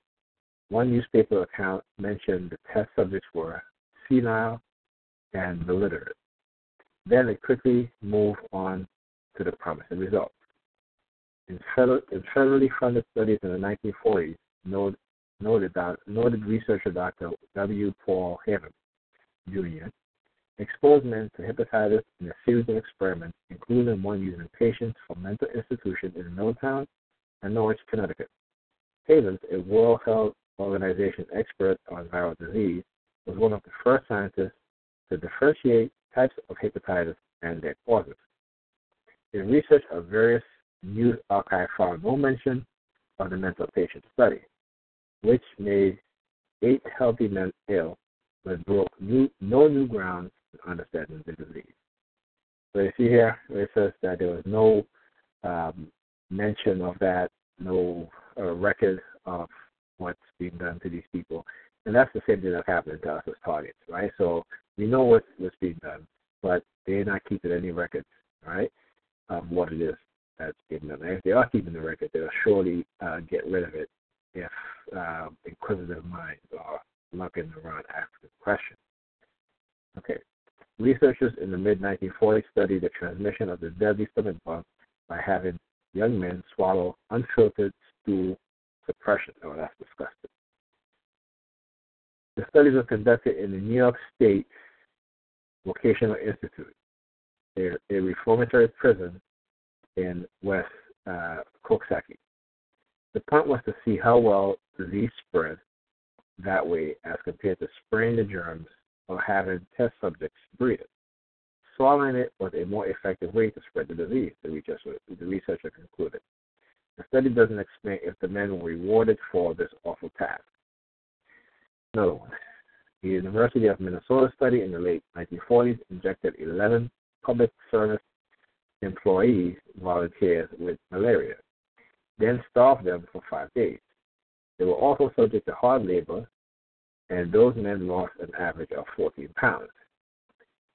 One newspaper account mentioned the test subjects were senile and illiterate. Then they quickly move on to the promising results. In, federal, in federally funded studies in the 1940s, noted, noted, noted researcher Dr. W. Paul Havens Jr., exposed men to hepatitis in a series of experiments, including one using patients from mental institutions in Middletown and Norwich, Connecticut. Havens, a World Health Organization expert on viral disease, was one of the first scientists to differentiate types of hepatitis and their causes. In research of various news archive found no mention of the mental patient study, which made eight healthy men ill but broke new, no new ground in understanding the disease. So you see here, it says that there was no um, mention of that, no uh, record of what's being done to these people. And that's the same thing that's happening to us as targets, right? So we know what's, what's being done, but they're not keeping any records, right, of what it is that's being done. And if they are keeping the record, they'll surely uh, get rid of it if uh, inquisitive minds are looking around asking questions. Okay. Researchers in the mid 1940s studied the transmission of the deadly stomach bug by having young men swallow unfiltered stool suspension. Oh, that's disgusting. The studies were conducted in the New York State Vocational Institute, a, a reformatory prison in West uh, Coxsackie. The point was to see how well disease spread that way as compared to spraying the germs or having test subjects breathe it. Swallowing it was a more effective way to spread the disease, the researcher, the researcher concluded. The study doesn't explain if the men were rewarded for this awful task. Another one. The University of Minnesota study in the late 1940s injected 11 public service employees, volunteers with malaria, then starved them for five days. They were also subject to hard labor, and those men lost an average of 14 pounds.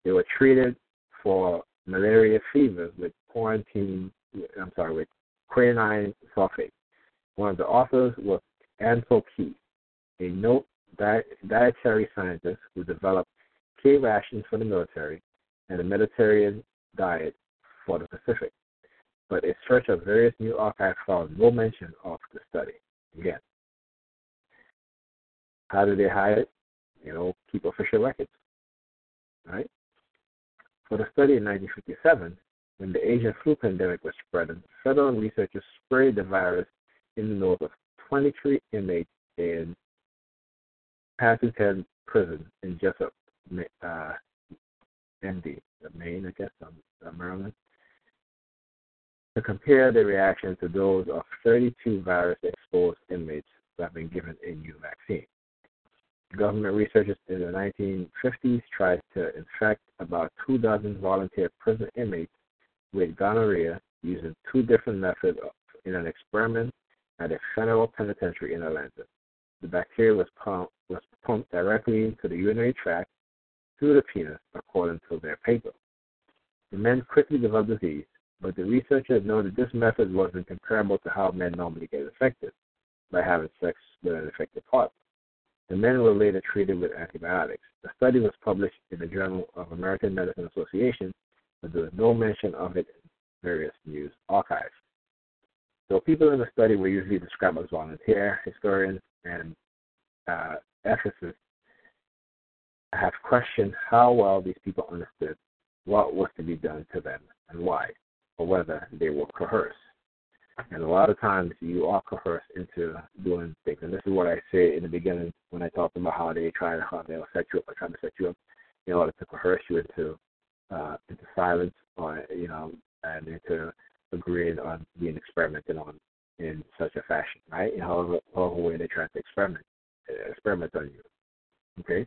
They were treated for malaria fevers with quarantine, I'm sorry, with quinine sulfate. One of the authors was Ansel Keys, a note dietary scientist who developed K rations for the military and a Mediterranean diet for the Pacific. But a search of various new archives found no mention of the study. Again, how did they hide it? You know, keep official records. Right? For the study in 1957, when the Asian flu pandemic was spreading, federal researchers sprayed the virus in the nose of 23 inmates in Paterson Prison in Jessup, uh, MD, Maine, I guess, um, uh, Maryland, to compare the reaction to those of 32 virus exposed inmates who have been given a new vaccine. Government researchers in the 1950s tried to infect about two dozen volunteer prison inmates with gonorrhea using two different methods in an experiment at a federal penitentiary in Atlanta. The bacteria was pumped, was pumped directly into the urinary tract through the penis, according to their paper. The men quickly developed disease, but the researchers noted this method wasn't comparable to how men normally get infected by having sex with an infected partner. The men were later treated with antibiotics. The study was published in the Journal of American Medical Association, but there was no mention of it in various news archives. So people in the study were usually described as volunteer historians and uh, ethicists have questioned how well these people understood what was to be done to them and why, or whether they were coerced. And a lot of times you are coerced into doing things. And this is what I say in the beginning when I talked about how they try to how they'll set you up or trying to set you up in order to coerce you into uh, into silence or you know and into agreeing on being experimented on in such a fashion, right? In however, however way they try to experiment experiment on you. Okay?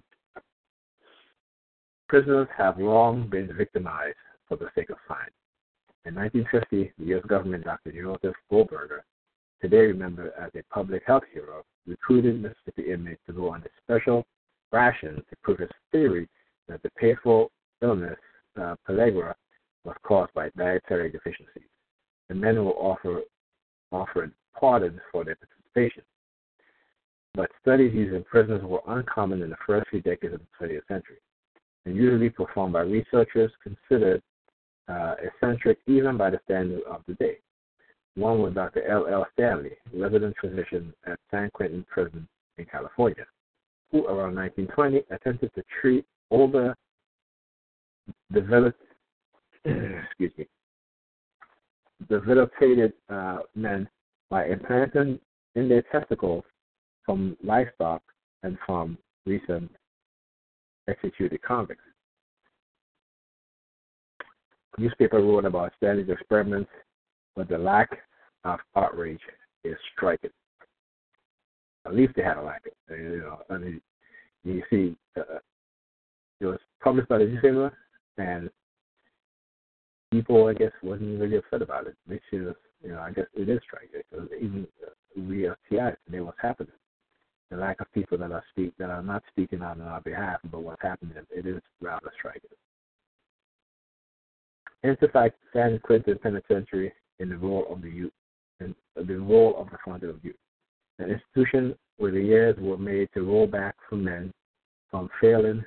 Prisoners have long been victimized for the sake of science. In 1950, the U.S. government, Dr. Joseph Goldberger, today remembered as a public health hero, recruited Mississippi inmates to go on a special ration to prove his theory that the painful illness, uh, pellagra, was caused by dietary deficiencies. The men were offer, offered pardons for their participation. But studies using prisoners were uncommon in the first few decades of the 20th century, and usually performed by researchers considered uh, eccentric even by the standards of the day. One was Dr. L. L. Stanley, resident physician at San Quentin Prison in California, who around 1920 attempted to treat older developed excuse me debilitated uh, men by implanting in their testicles from livestock and from recent executed convicts. Newspaper wrote about Stanley's experiments, but the lack of outrage is striking. At least they had a lack of, you know. I mean, you see, uh, it was published by the newspaper, and people, I guess, wasn't really upset about it. Which is, you know, I guess it is striking because even we as TI today, what's happening, the lack of people that are speak that are not speaking out on our behalf about what's happening, it is rather striking. Into San Quentin Penitentiary in the role of the youth, and the role of the fountain of youth, an institution where the years were made to roll back for men from failing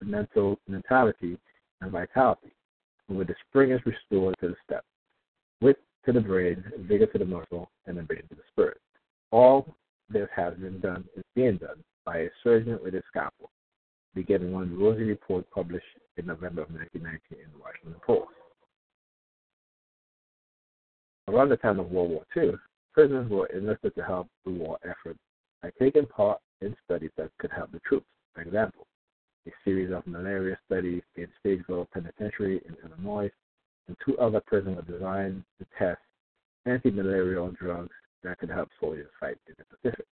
mental mentality and vitality, and where the spring is restored to the step, wit to the brain, vigor to the muscle, and the brain to the spirit. All this has been done is being done by a surgeon with a scalpel, beginning on the Rosie Report published in November of 1919 in the Washington Post. Around the time of World War II, prisoners were enlisted to help the war effort by taking part in studies that could help the troops. For example, a series of malaria studies in Statesville Penitentiary in Illinois, and two other prisons were designed to test anti-malarial drugs that could help soldiers fight in the Pacific.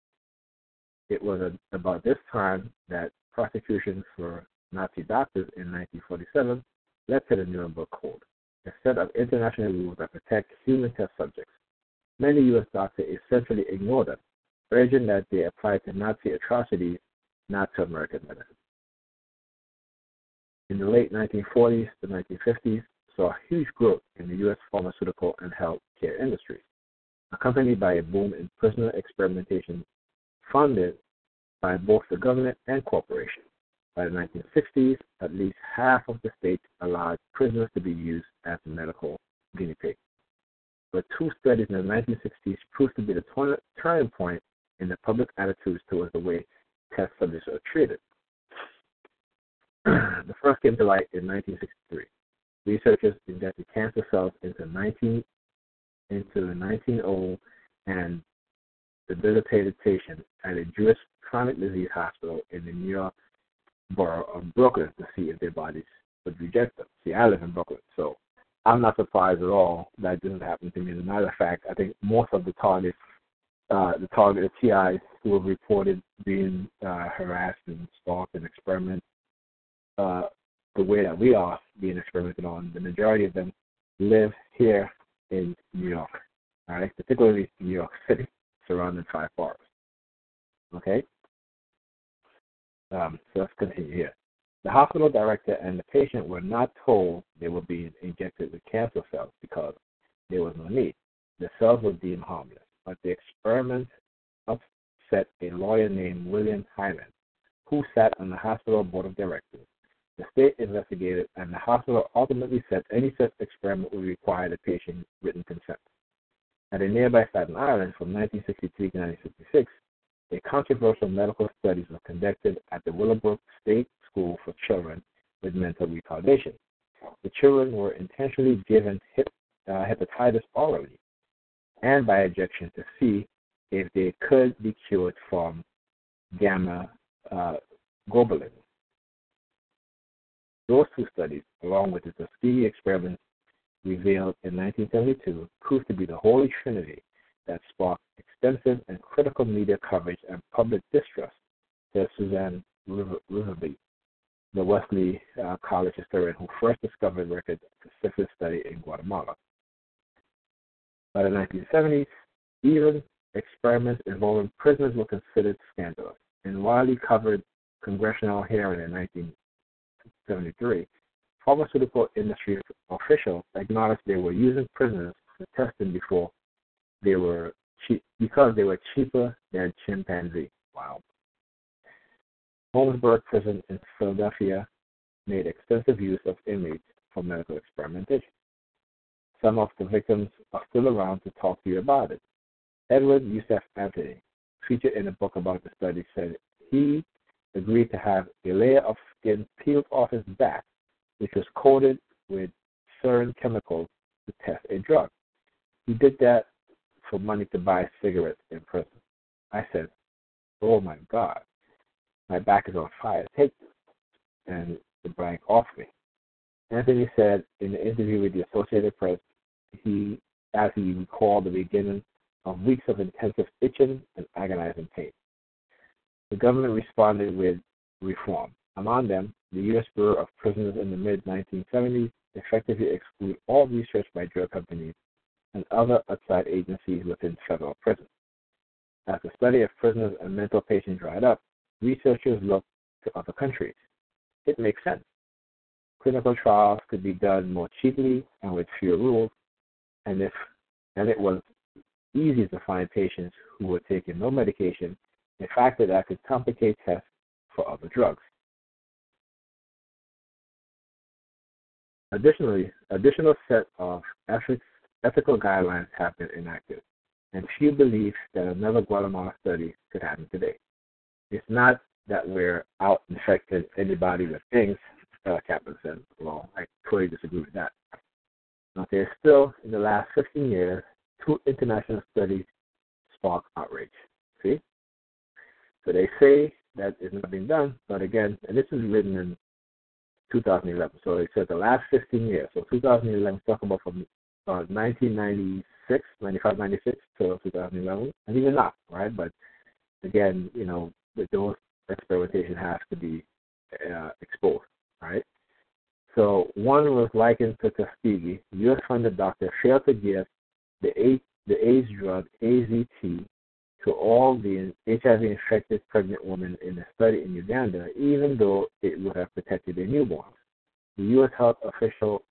It was a, about this time that prosecution for Nazi doctors in 1947 led to the Nuremberg Code, a set of international rules that protect human test subjects. Many U.S. doctors essentially ignored them, urging that they apply to Nazi atrocities, not to American medicine. In the late 1940s to 1950s, saw huge growth in the U.S. pharmaceutical and health care industries, accompanied by a boom in prisoner experimentation funded by both the government and corporations. By the 1960s, at least half of the states allowed prisoners to be used as medical guinea pigs. But two studies in the 1960s proved to be the turning point in the public attitudes towards the way test subjects are treated. the first came to light in 1963. Researchers injected cancer cells into 19 into the 19 old and debilitated patient at a Jewish chronic disease hospital in the New York borough of Brooklyn to see if their bodies would reject them. See, I live in Brooklyn, so I'm not surprised at all that didn't happen to me. As a matter of fact, I think most of the targets, uh, the targeted TIs who have reported being uh, harassed and stalked and experimented uh, the way that we are being experimented on, the majority of them live here in New York, all right, particularly New York City, surrounded by forests. Okay? Um, so let's continue here. The hospital director and the patient were not told they were being injected with cancer cells because there was no need. The cells were deemed harmless, but the experiment upset a lawyer named William Hyman, who sat on the hospital board of directors. The state investigated, and the hospital ultimately said any such experiment would require the patient's written consent. At a nearby Staten Island from 1963 to 1966, a controversial medical studies was conducted at the Willowbrook State School for Children with Mental Retardation. The children were intentionally given hip, uh, hepatitis orally and by injection to see if they could be cured from gamma uh, globulin. Those two studies, along with the Tuskegee experiments revealed in 1972, proved to be the holy trinity that sparked extensive and critical media coverage and public distrust, says Suzanne Reverby, the Wellesley uh, College historian who first discovered records of the syphilis study in Guatemala. By the 1970s, even experiments involving prisoners were considered scandalous. In widely covered congressional hearing in 1973, pharmaceutical industry officials acknowledged they were using prisoners for testing before they were because they were cheaper than chimpanzee. Wow. Holmesburg Prison in Philadelphia made extensive use of inmates for medical experimentation. Some of the victims are still around to talk to you about it. Edward Yusef Anthony, featured in a book about the study, said he agreed to have a layer of skin peeled off his back, which was coated with certain chemicals to test a drug. He did that for money to buy cigarettes in prison. I said, Oh my God, my back is on fire. Take this. And the blank off me. Anthony said in the interview with the Associated Press, he, as he recalled the beginning of weeks of intensive itching and agonizing pain. The government responded with reform. Among them, the U.S. Bureau of Prisons in the mid 1970s effectively excluded all research by drug companies and other outside agencies within federal prisons. As the study of prisoners and mental patients dried up, researchers looked to other countries. It makes sense. Clinical trials could be done more cheaply and with fewer rules, and if and it was easy to find patients who were taking no medication, a factor that could complicate tests for other drugs. Additionally, additional set of ethics, ethical guidelines have been enacted, and few believe that another Guatemala study could happen today. It's not that we're out infecting anybody with things, uh, Kaplan said. Well, I totally disagree with that. But there's still, in the last 15 years, two international studies spark outrage. See? So they say that it's not being done, but again, and this is written in 2011. So they said the last 15 years. So 2011, talking about from uh, 1996, 95, 96 to 2011, and even not, right? But again, you know, the those experimentation has to be uh, exposed, right? So one was likened to Tuskegee. U.S.-funded doctor failed to give the AIDS, the AIDS drug AZT to all the HIV-infected pregnant women in a study in Uganda, even though it would have protected their newborns. The U.S. health official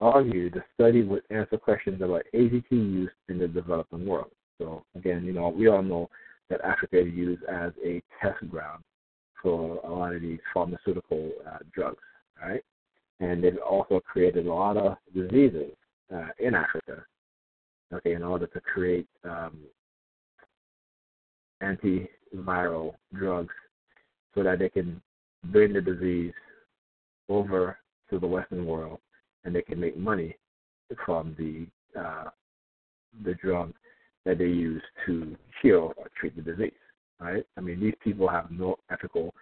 argued the study would answer questions about AZT use in the developing world. So again, you know, we all know that Africa is used as a test ground for a lot of these pharmaceutical uh, drugs, right? And they've also created a lot of diseases uh, in Africa, okay, in order to create um, antiviral drugs so that they can bring the disease over to the Western world and they can make money from the uh, the drug that they use to cure or treat the disease. Right? I mean, these people have no ethical,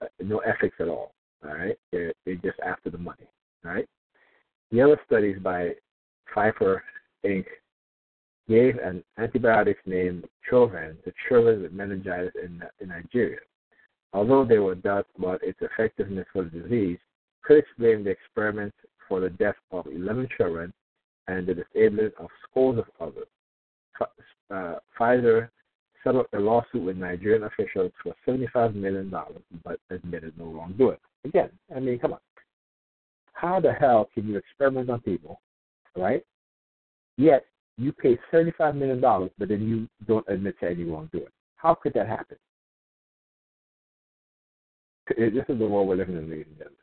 uh, no ethics at all. All right? They're, they're just after the money. Right? The other studies by Pfizer Inc. gave an antibiotic named Trovan to children with meningitis in, in Nigeria. Although there were doubts about its effectiveness for the disease, critics blamed the experiment for the death of 11 children and the disabling of scores of others uh, Pfizer settled a lawsuit with Nigerian officials for $75 million, but admitted no wrongdoing. Again, I mean, come on. How the hell can you experiment on people, right? Yet you pay $75 million, but then you don't admit to any wrongdoing. How could that happen? This is the world we're living in, ladies and gentlemen,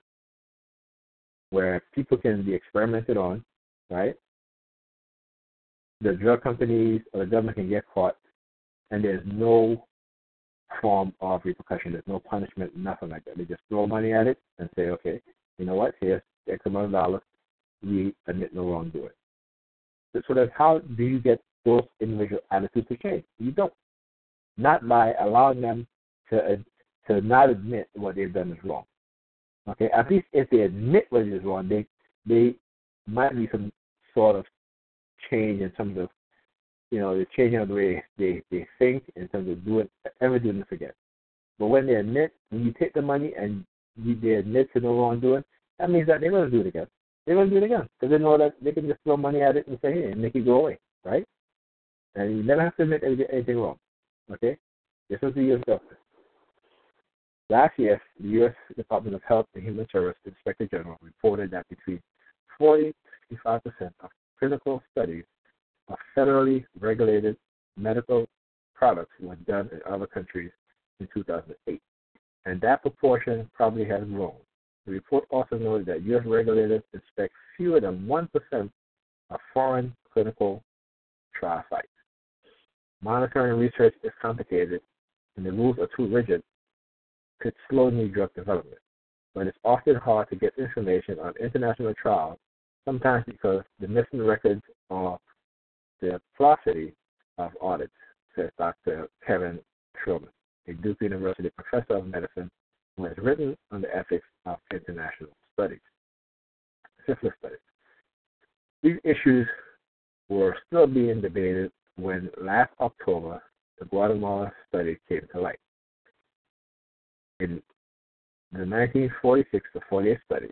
where people can be experimented on, right? the drug companies or the government can get caught, and there's no form of repercussion. There's no punishment, nothing like that. They just throw money at it and say, okay, you know what? Here's X amount of dollars. We admit no wrongdoing. So of, how do you get those individual attitudes to change? You don't. Not by allowing them to uh, to not admit what they've done is wrong. Okay, at least if they admit what is wrong, they they might be some sort of change in terms of you know the changing of the way they they think in terms of doing ever doing this again. But when they admit, when you take the money and you, they admit to no wrongdoing, that means that they're going to do it again. They're going to do it again because they know that they can just throw money at it and say, hey, and make it go away, right? And you never have to admit anything wrong. Okay, this is the U.S. government. Last year, the U.S. Department of Health and Human Services Inspector General reported that between 40 to 55 percent of clinical studies of federally regulated medical products were done in other countries in 2008, and that proportion probably has grown. The report also noted that U.S. regulators inspect fewer than 1% of foreign clinical trial sites. Monitoring research is complicated, and the rules are too rigid could slow new drug development, but it's often hard to get information on international trials, sometimes because the missing records of the velocity of audits, says Dr. Kevin Schulman, a Duke University professor of medicine who has written on the ethics of international studies, syphilis studies. These issues were still being debated when last October the Guatemala study came to light. In the 1946 to 48 studies,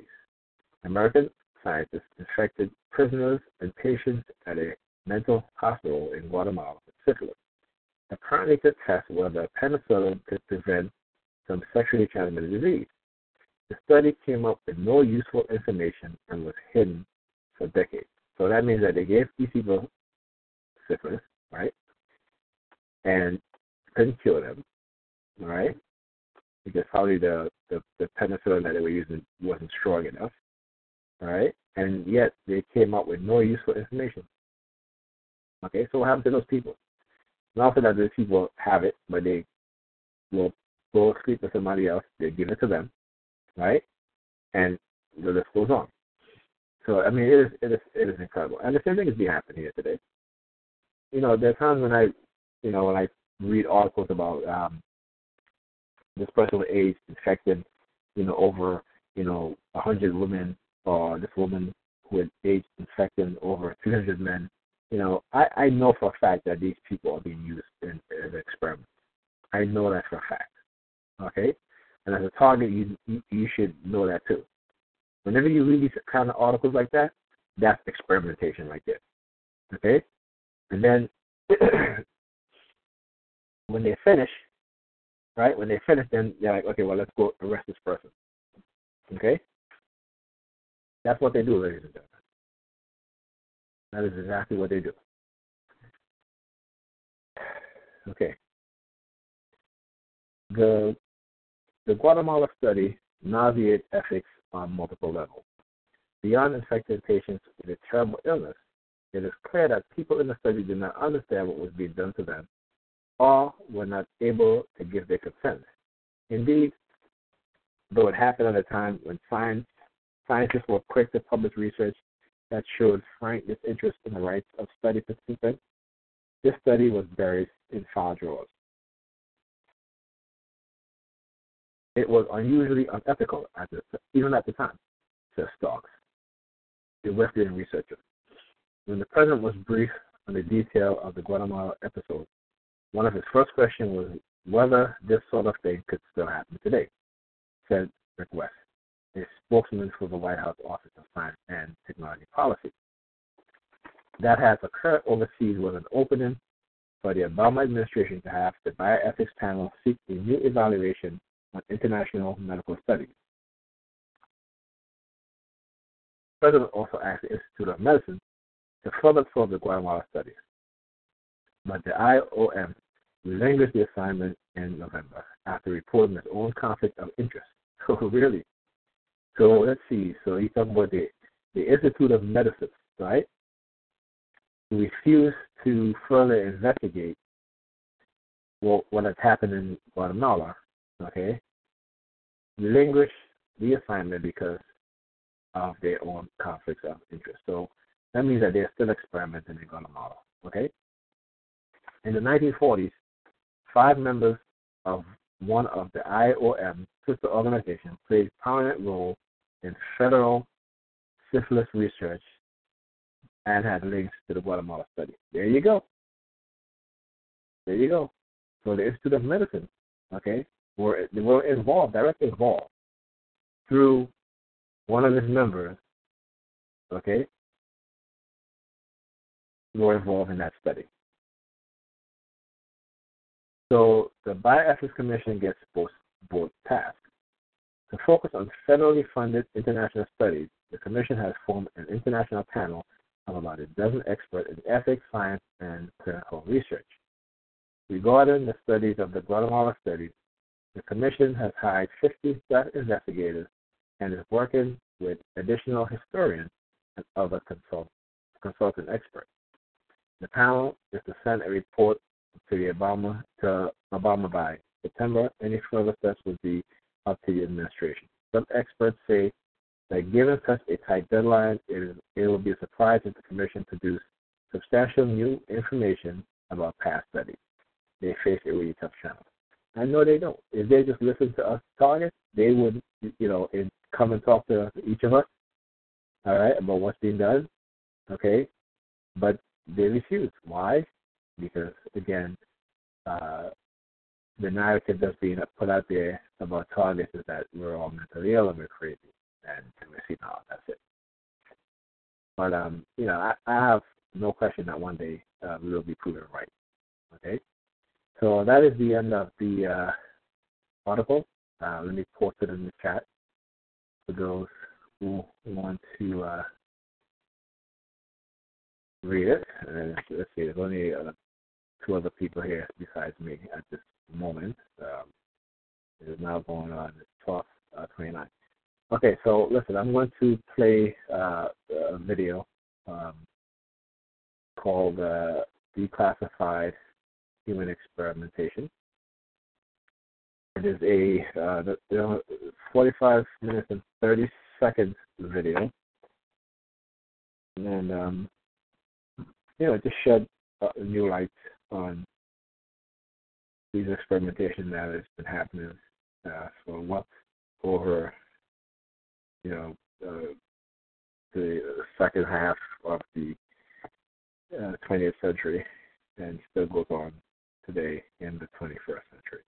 American scientists infected prisoners and patients at a mental hospital in Guatemala with syphilis, apparently to test whether penicillin could prevent some sexually transmitted disease. The study came up with no useful information and was hidden for decades. So that means that they gave people syphilis, right? And couldn't cure them, right? Because probably the, the, the penicillin that they were using wasn't strong enough, right? And yet they came up with no useful information. Okay, so what happened to those people? Not that those people have it, but they will go sleep with somebody else, they give it to them, right? And the list goes on. So I mean, it is it is it is incredible, and the same thing is being happening here today. You know, there are times when I, you know, when I read articles about um, this person with AIDS infected, you know, over you know a hundred women, or this woman with AIDS infecting over 300 men. You know, I, I know for a fact that these people are being used in, as experiments. I know that for a fact. Okay, and as a target, you you, should know that too. Whenever you read these kind of articles like that, that's experimentation right there. Okay? And then when they finish, right, when they finish, then they're like, okay, well, let's go arrest this person. Okay? That's what they do, ladies and gentlemen. That is exactly what they do. Okay. The the Guatemala study nauseates ethics on multiple levels. Beyond infected patients with a terrible illness, it is clear that people in the study did not understand what was being done to them or were not able to give their consent. Indeed, though it happened at a time when science, scientists were quick to publish research that showed frank disinterest in the rights of study participants, this study was buried in file drawers. It was unusually unethical, at the, even at the time, says Starks, the Wellesley researcher. When the president was briefed on the detail of the Guatemala episode, one of his first questions was whether this sort of thing could still happen today, said Rick Weiss, a spokesman for the White House Office of Science and Technology Policy. That has occurred overseas was an opening for the Obama administration to have the bioethics panel seek a new evaluation on international medical studies. The president also asked the Institute of Medicine to further probe the Guatemala studies. But the IOM relinquished the assignment in November after reporting its own conflict of interest. So really, so let's see. So he's talking about the, the Institute of Medicine, right? Refused to further investigate what, what has happened in Guatemala, okay? Relinquish the assignment because of their own conflicts of interest. So that means that they're still experimenting in Guatemala. Okay? In the 1940s, five members of one of the IOM sister organizations played prominent role in federal syphilis research and had links to the Guatemala study. There you go. There you go. So the Institute of Medicine, okay, were were involved, directly involved through one of his members, okay, were involved in that study. So the Bioethics Commission gets both, both tasks. To focus on federally funded international studies, the Commission has formed an international panel of about a dozen experts in ethics, science, and clinical research. Regarding the studies of the Guatemala studies, the Commission has hired 50 staff investigators and is working with additional historians and other consult, consultant experts. The panel is to send a report to the Obama to Obama by September. Any further steps would be up to the administration. Some experts say that given such a tight deadline, it, is, it will be a surprise if the Commission produces substantial new information about past studies. They face a really tough challenge. I know they don't. If they just listen to us talking, they would, you know, come and talk to each of us, all right, about what's being done, okay? But they refuse. Why? Because again, uh, the narrative that's being put out there about targets is that we're all mentally ill and we're crazy, and, and we see now that's it. But um, you know, I, I have no question that one day uh, we will be proven right. Okay, so that is the end of the uh, article. Uh, let me post it in the chat for those who want to uh, read it. And let's see, there's only uh, two other people here besides me at this moment. Um, it is now going on 12, uh, 29. Okay, so listen, I'm going to play uh, a video um, called uh, Declassified Human Experimentation. It is a uh, 45 minutes and 30 seconds video. And um, you know, just shed a new light on these experimentation that has been happening uh, for what over you know uh, the second half of the uh, 20th century and still goes on today in the 21st century.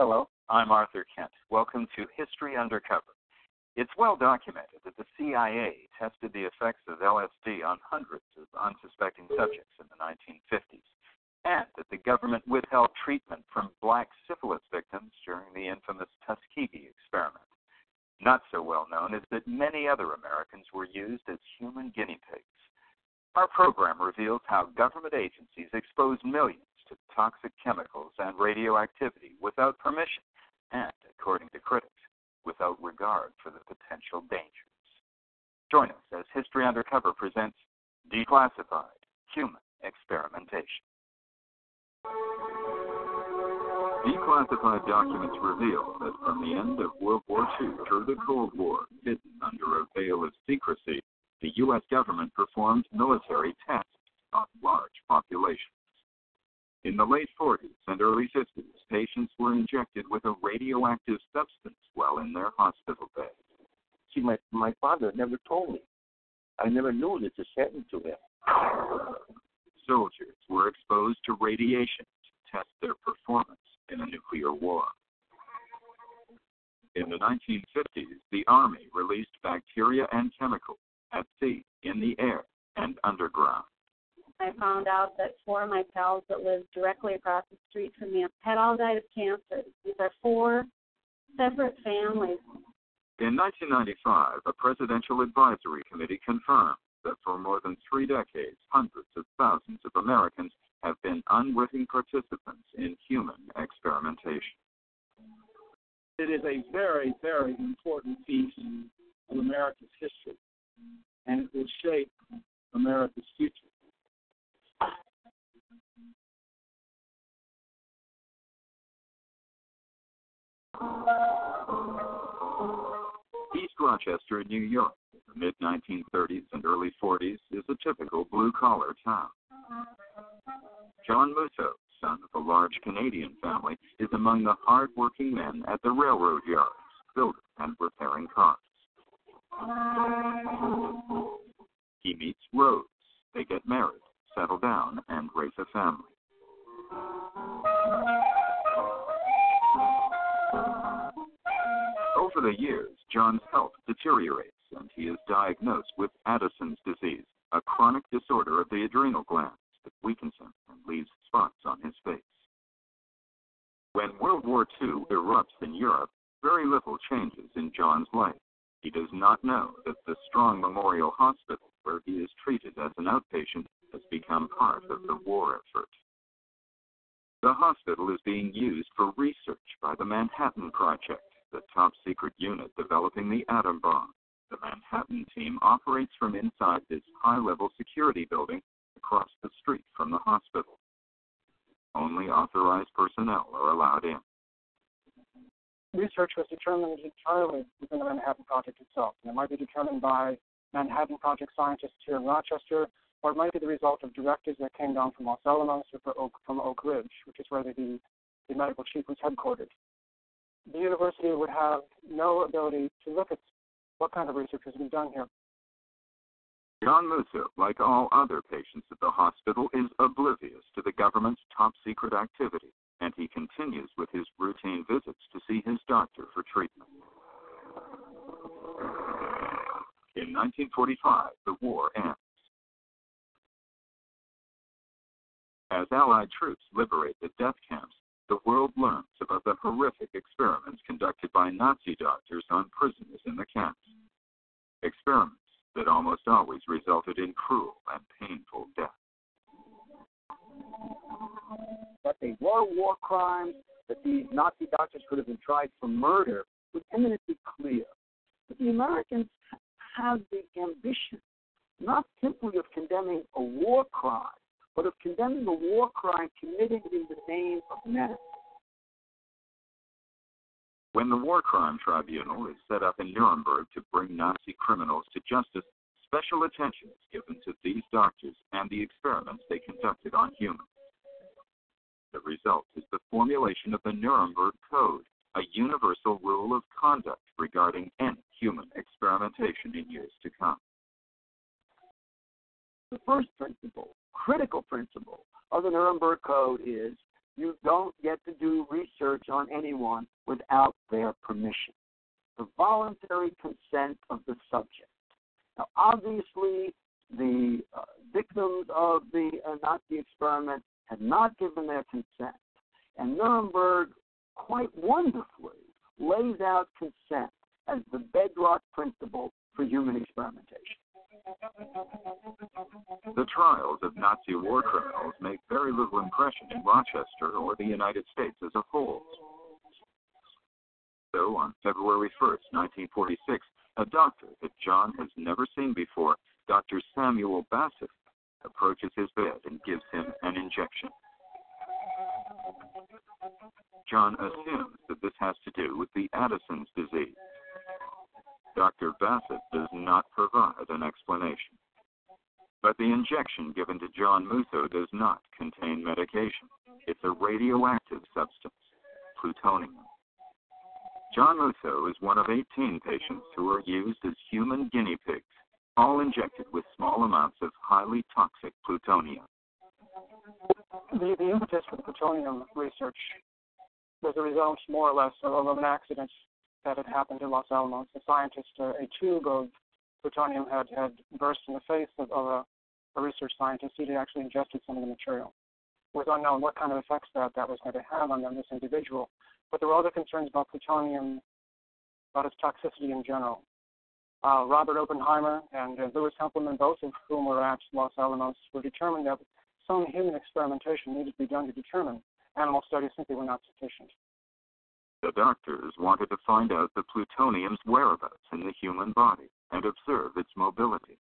Hello, I'm Arthur Kent. Welcome to History Undercover. It's well documented that the CIA tested the effects of LSD on hundreds of unsuspecting subjects in the 1950s, and that the government withheld treatment from black syphilis victims during the infamous Tuskegee experiment. Not so well known is that many other Americans were used as human guinea pigs. Our program reveals how government agencies expose millions to toxic chemicals and radioactivity without permission and, according to critics, without regard for the potential dangers. Join us as History Undercover presents Declassified Human Experimentation. Declassified documents reveal that from the end of World War II through the Cold War, hidden under a veil of secrecy, the U.S. government performed military tests on large populations. In the late 40s and early 50s, patients were injected with a radioactive substance while in their hospital bed. See, my, my father never told me. I never knew this was happened to him. Soldiers were exposed to radiation to test their performance in a nuclear war. In the 1950s, the Army released bacteria and chemicals at sea, in the air, and underground. I found out that four of my pals that lived directly across the street from me had all died of cancer. These are four separate families. In 1995, a presidential advisory committee confirmed that for more than three decades, hundreds of thousands of Americans have been unwitting participants in human experimentation. It is a very, very important piece of America's history, and it will shape America's future. East Rochester, New York, in the mid 1930s and early 40s, is a typical blue collar town. John Musso, son of a large Canadian family, is among the hard working men at the railroad yards, building and repairing cars. He meets Rose. They get married, settle down, and raise a family. Over the years, John's health deteriorates and he is diagnosed with Addison's disease, a chronic disorder of the adrenal glands that weakens him and leaves spots on his face. When World War II erupts in Europe, very little changes in John's life. He does not know that the Strong Memorial Hospital, where he is treated as an outpatient, has become part of the war effort. The hospital is being used for research by the Manhattan Project, the top secret unit developing the atom bomb. The Manhattan team operates from inside this high level security building across the street from the hospital. Only authorized personnel are allowed in. Research was determined entirely within the Manhattan Project itself, and it might be determined by Manhattan Project scientists here in Rochester, or it might be the result of directives that came down from Los Alamos or from Oak Ridge, which is where the, the medical chief was headquartered. The university would have no ability to look at what kind of research has been done here. John Musso, like all other patients at the hospital, is oblivious to the government's top secret activity, and he continues with his routine visits to see his doctor for treatment. In 1945, the war ends. As Allied troops liberate the death camps, the world learns about the horrific experiments conducted by Nazi doctors on prisoners in the camps. Experiments that almost always resulted in cruel and painful death. That they were war crimes, that these Nazi doctors could have been tried for murder was eminently clear. But the Americans have the ambition not simply of condemning a war crime, but of condemning a war crime committed in the name of men. When the War Crime Tribunal is set up in Nuremberg to bring Nazi criminals to justice, special attention is given to these doctors and the experiments they conducted on humans. The result is the formulation of the Nuremberg Code, a universal rule of conduct regarding any human experimentation in years to come. The first principle, critical principle of the Nuremberg Code is you don't get to do research on anyone without their permission. The voluntary consent of the subject. Now, obviously, the uh, victims of the uh, Nazi experiment had not given their consent. And Nuremberg, quite wonderfully, lays out consent as the bedrock principle for human experimentation. The trials of Nazi war criminals make very little impression in Rochester or the United States as a whole. So, on February 1, 1946, a doctor that John has never seen before, Dr. Samuel Bassett, approaches his bed and gives him an injection. John assumes that this has to do with the Addison's disease. Dr. Bassett does not provide an explanation. But the injection given to John Musso does not contain medication. It's a radioactive substance, plutonium. John Musso is one of 18 patients who are used as human guinea pigs, all injected with small amounts of highly toxic plutonium. The, the impetus for the plutonium research was a result, more or less, of an accident that had happened in Los Alamos. A scientist, uh, a tube of plutonium had, had burst in the face of, of a, a research scientist. He had actually ingested some of the material. It was unknown what kind of effects that, that was going to have on this individual. But there were other concerns about plutonium, about its toxicity in general. Uh, Robert Oppenheimer and uh, Louis Hempelmann, both of whom were at Los Alamos, were determined that some human experimentation needed to be done to determine animal studies simply were not sufficient. The doctors wanted to find out the plutonium's whereabouts in the human body and observe its mobility.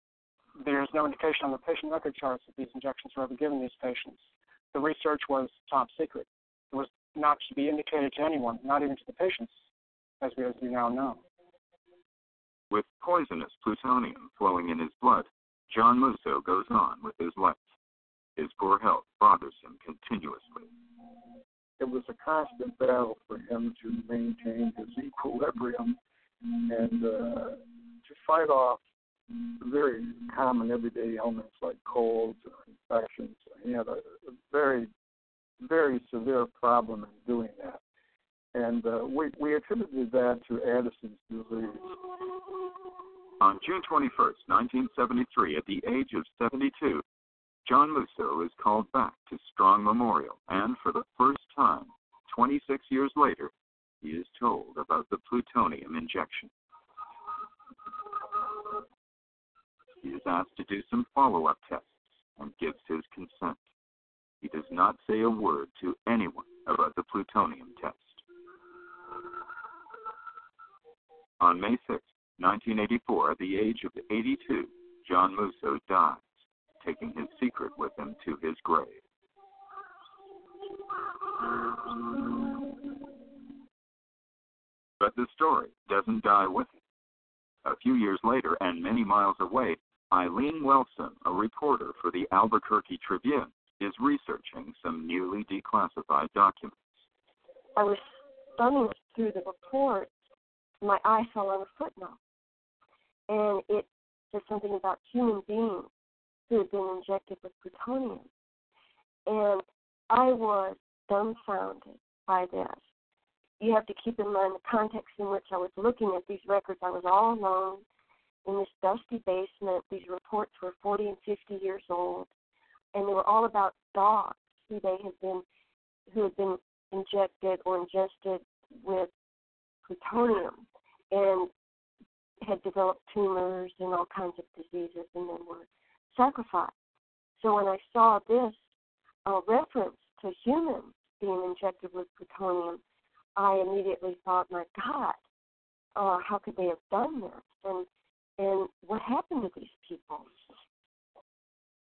There's no indication on the patient record charts that these injections were ever given these patients. The research was top secret. It was not to be indicated to anyone, not even to the patients, as we, as we now know. With poisonous plutonium flowing in his blood, John Musso goes on with his life. His poor health bothers him continuously it was a constant battle for him to maintain his equilibrium and uh, to fight off very common everyday ailments like colds or infections. He had a, a very, very severe problem in doing that. And uh, we, we attributed that to Addison's disease. On June 21st, 1973, at the age of 72, John Musso is called back to Strong Memorial, and for the first time, 26 years later, he is told about the plutonium injection. He is asked to do some follow up tests and gives his consent. He does not say a word to anyone about the plutonium test. On May 6, 1984, at the age of 82, John Musso dies, taking his secret with him to his grave. But the story doesn't die with him. A few years later, and many miles away, Eileen Welsome, a reporter for the Albuquerque Tribune, is researching some newly declassified documents. I was thumbing through the report. My eye fell on a footnote, and it said something about human beings who had been injected with plutonium. And I was dumbfounded by this. You have to keep in mind the context in which I was looking at these records. I was all alone in this dusty basement. These reports were 40 and 50 years old, and they were all about dogs who they had been, who had been injected or ingested with plutonium, and had developed tumors and all kinds of diseases, and then were sacrificed. So when I saw this uh, reference to humans being injected with plutonium, I immediately thought, my God, uh, how could they have done this? And and what happened to these people?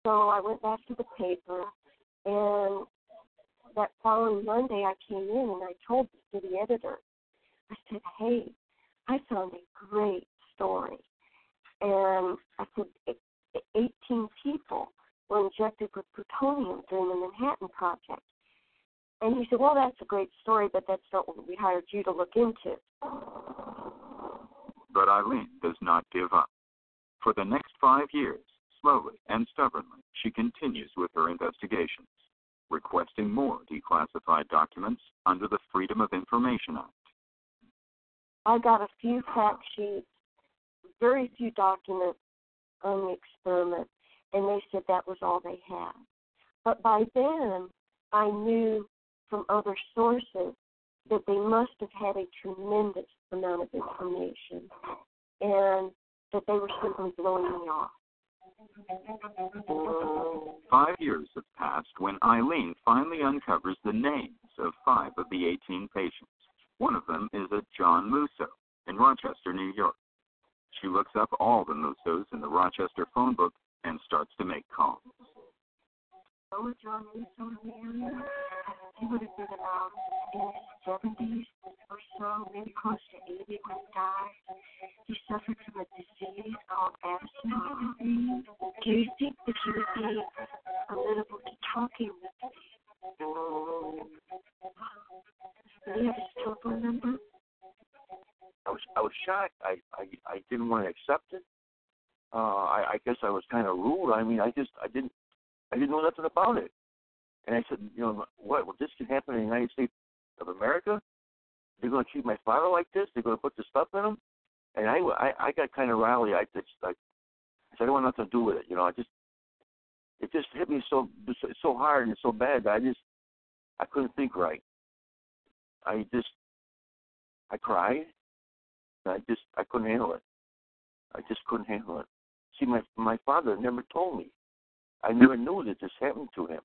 So I went back to the paper, and that following Monday I came in and I told the city editor, I said, "Hey, I found a great story," and I said, 18 people were injected with plutonium during the Manhattan Project. And he said, Well, that's a great story, but that's not what we hired you to look into. But Eileen does not give up. For the next five years, slowly and stubbornly, she continues with her investigations, requesting more declassified documents under the Freedom of Information Act. I got a few fact sheets, very few documents on the experiment, and they said that was all they had. But by then, I knew from other sources that they must have had a tremendous amount of information and that they were simply blowing me off. Mm, five years have passed when Eileen finally uncovers the names of five of the 18 patients. One of them is a John Musso in Rochester, New York. She looks up all the Mussos in the Rochester phone book and starts to make calls. The. He would have been about in his seventies or so, maybe close to eighty when he died. He suffered from a disease called asthma. Do you think that he would be amenable to talking with me? Do you have his telephone number? I was I was shocked. I I I didn't want to accept it. Uh, I I guess I was kind of rude. I mean, I just I didn't I didn't know nothing about it. And I said, you know, what? Well, this can happen in the United States of America. They're going to treat my father like this. They're going to put the stuff in him. And I I, I got kind of rowdy. I just I, I said I don't want nothing to do with it. You know, I just it just hit me so so hard and so bad that I just I couldn't think right. I just I cried. I just I couldn't handle it. I just couldn't handle it. See, my my father never told me. I never knew that this happened to him.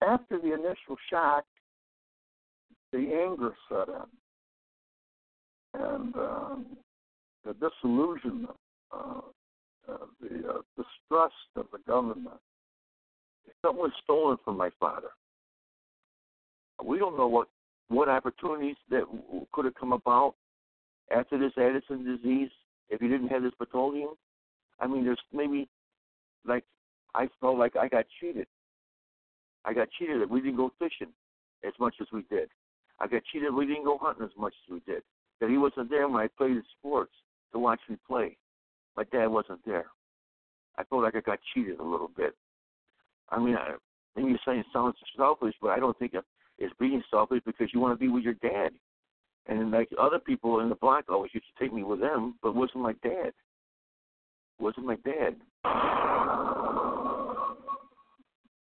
After the initial shock, the anger set in, and um, the disillusionment, uh, uh, the uh, distrust of the government. Something was stolen from my father. We don't know what what opportunities that could have come about after this Addison disease if he didn't have this plutonium. I mean, there's maybe like I felt like I got cheated. I got cheated that we didn't go fishing as much as we did. I got cheated we didn't go hunting as much as we did. That he wasn't there when I played sports to watch me play. My dad wasn't there. I felt like I got cheated a little bit. I mean, I, maybe you're saying it sounds selfish, but I don't think it's being selfish because you want to be with your dad. And like other people in the block always used to take me with them, but wasn't my dad. Wasn't my dad.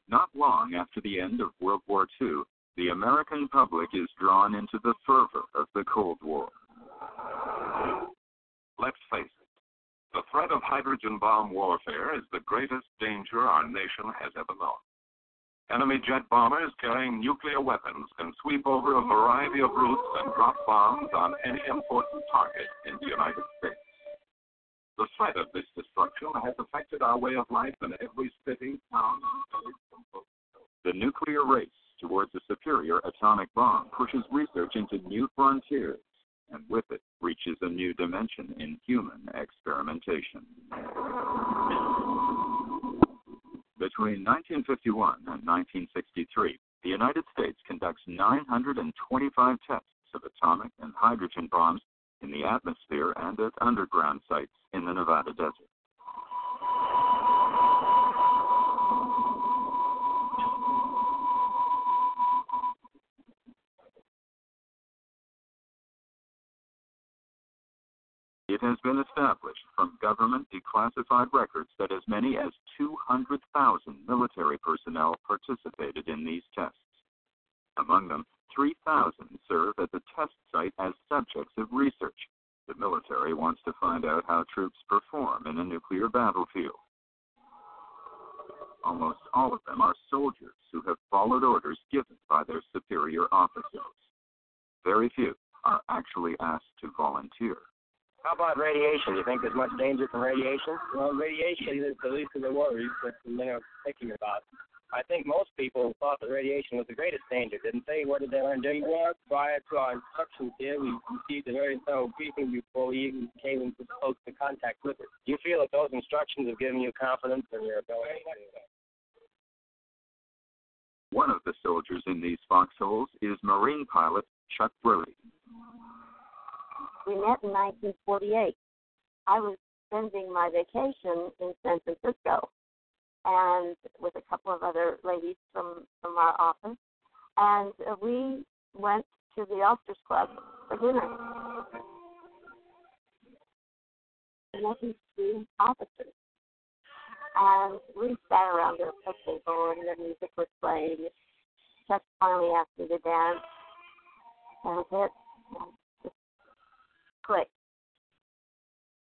Not long after the end of World War II, the American public is drawn into the fervor of the Cold War. Let's face it, the threat of hydrogen bomb warfare is the greatest danger our nation has ever known. Enemy jet bombers carrying nuclear weapons can sweep over a variety of routes and drop bombs on any important target in the United States. The threat of this destruction has affected our way of life in every city, town, and The nuclear race towards a superior atomic bomb pushes research into new frontiers and with it reaches a new dimension in human experimentation. Between 1951 and 1963, the United States conducts 925 tests of atomic and hydrogen bombs in the atmosphere and at underground sites in the Nevada desert. It has been established from government declassified records that as many as 200,000 military personnel participated in these tests. Among them, 3,000 serve at the test site as subjects of research. The military wants to find out how troops perform in a nuclear battlefield. Almost all of them are soldiers who have followed orders given by their superior officers. Very few are actually asked to volunteer. How about radiation? Do you think there's much danger from radiation? Well, radiation is the least of the worries that many are thinking about. I think most people thought that radiation was the greatest danger, didn't they? What did they learn doing well, prior to our instructions here, we received a very thorough briefing before we even came into close to contact with it. Do you feel that those instructions have given you confidence in your ability to One of the soldiers in these foxholes is Marine pilot Chuck Brody. We met in 1948. I was spending my vacation in San Francisco, and with a couple of other ladies from from our office, and uh, we went to the Officers Club for dinner. Nothing to officers. And we sat around a, table and the music was playing. Chuck finally me to dance. That was it click.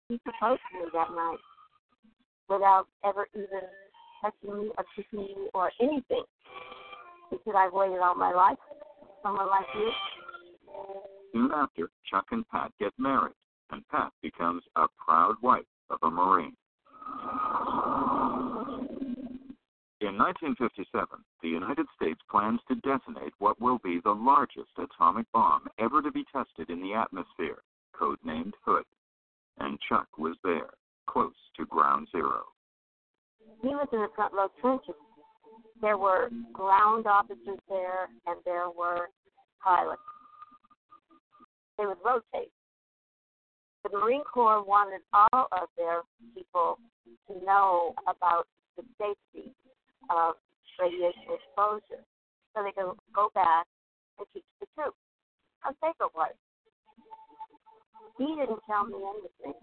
He proposed to me that night without ever even touching me or kissing me or anything. He said, I've waited all my life for someone like you. Soon after, Chuck and Pat get married, and Pat becomes a proud wife of a Marine. In 1957, the United States plans to detonate what will be the largest atomic bomb ever to be tested in the atmosphere codenamed Hood, and Chuck was there, close to ground zero. He was in the front row trenches. There were ground officers there, and there were pilots. They would rotate. The Marine Corps wanted all of their people to know about the safety of radiation exposure so they could go back and teach the troops how safe it was. He didn't tell me anything.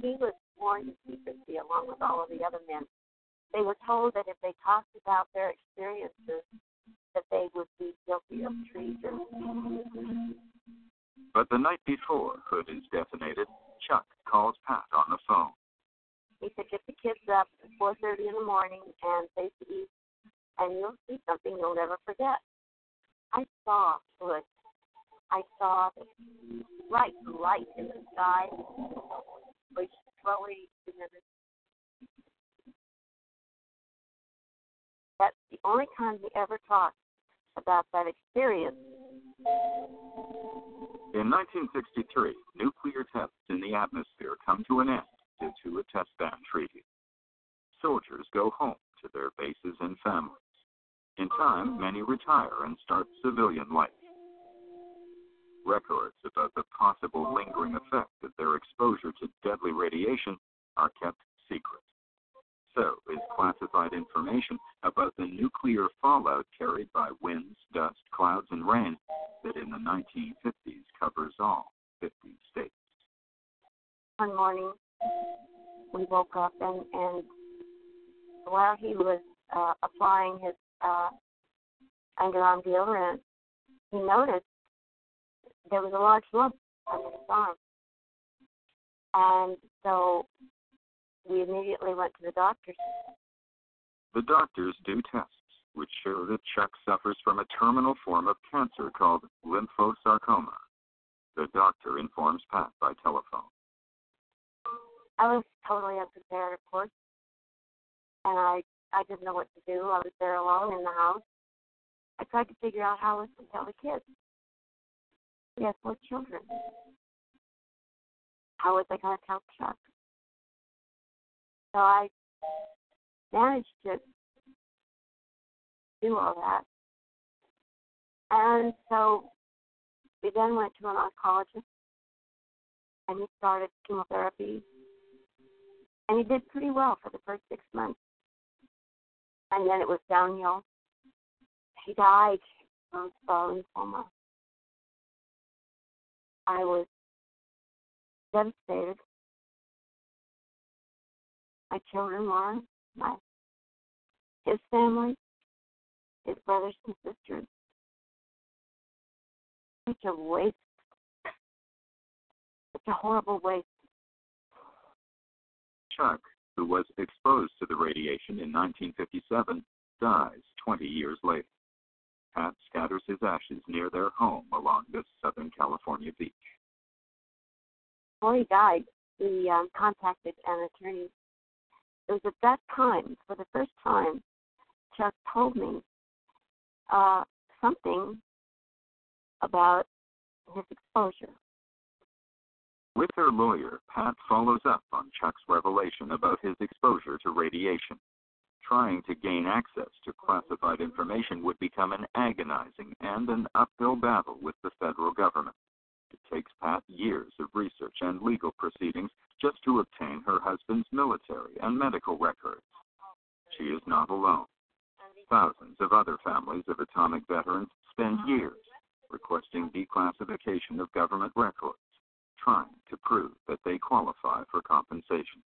He was sworn to secrecy along with all of the other men. They were told that if they talked about their experiences, that they would be guilty of treason. But the night before Hood is detonated, Chuck calls Pat on the phone. He said, "Get the kids up at 4:30 in the morning and face the east, and you'll see something you'll never forget." I saw Hood I saw the bright light in the sky, which slowly diminished. That's the only time we ever talked about that experience. In 1963, nuclear tests in the atmosphere come to an end due to a test ban treaty. Soldiers go home to their bases and families. In time, many retire and start civilian life records about the possible lingering effect of their exposure to deadly radiation are kept secret. So is classified information about the nuclear fallout carried by winds, dust, clouds, and rain that in the 1950s covers all 50 states. One morning, we woke up and, and while he was uh, applying his uh, underarm deodorant, he noticed there was a large lump on his arm. And so we immediately went to the doctors. The doctors do tests which show that Chuck suffers from a terminal form of cancer called lymphosarcoma. The doctor informs Pat by telephone. I was totally unprepared, of course, and I I didn't know what to do. I was there alone in the house. I tried to figure out how I was to tell the kids. We had four children. How was I going to tell Chuck? So I managed to do all that. And so we then went to an oncologist and he started chemotherapy. And he did pretty well for the first six months. And then it was downhill. He died from lymphoma. I was devastated. My children were, my his family, his brothers and sisters. Such a waste. Such a horrible waste. Chuck, who was exposed to the radiation in 1957, dies 20 years later. Pat scatters his ashes near their home along this Southern California beach. Before he died, he um, contacted an attorney. It was at that time, for the first time, Chuck told me uh, something about his exposure. With her lawyer, Pat follows up on Chuck's revelation about his exposure to radiation. Trying to gain access to classified information would become an agonizing and an uphill battle with the federal government. It takes Pat years of research and legal proceedings just to obtain her husband's military and medical records. She is not alone. Thousands of other families of atomic veterans spend years requesting declassification of government records, trying to prove that they qualify for compensation.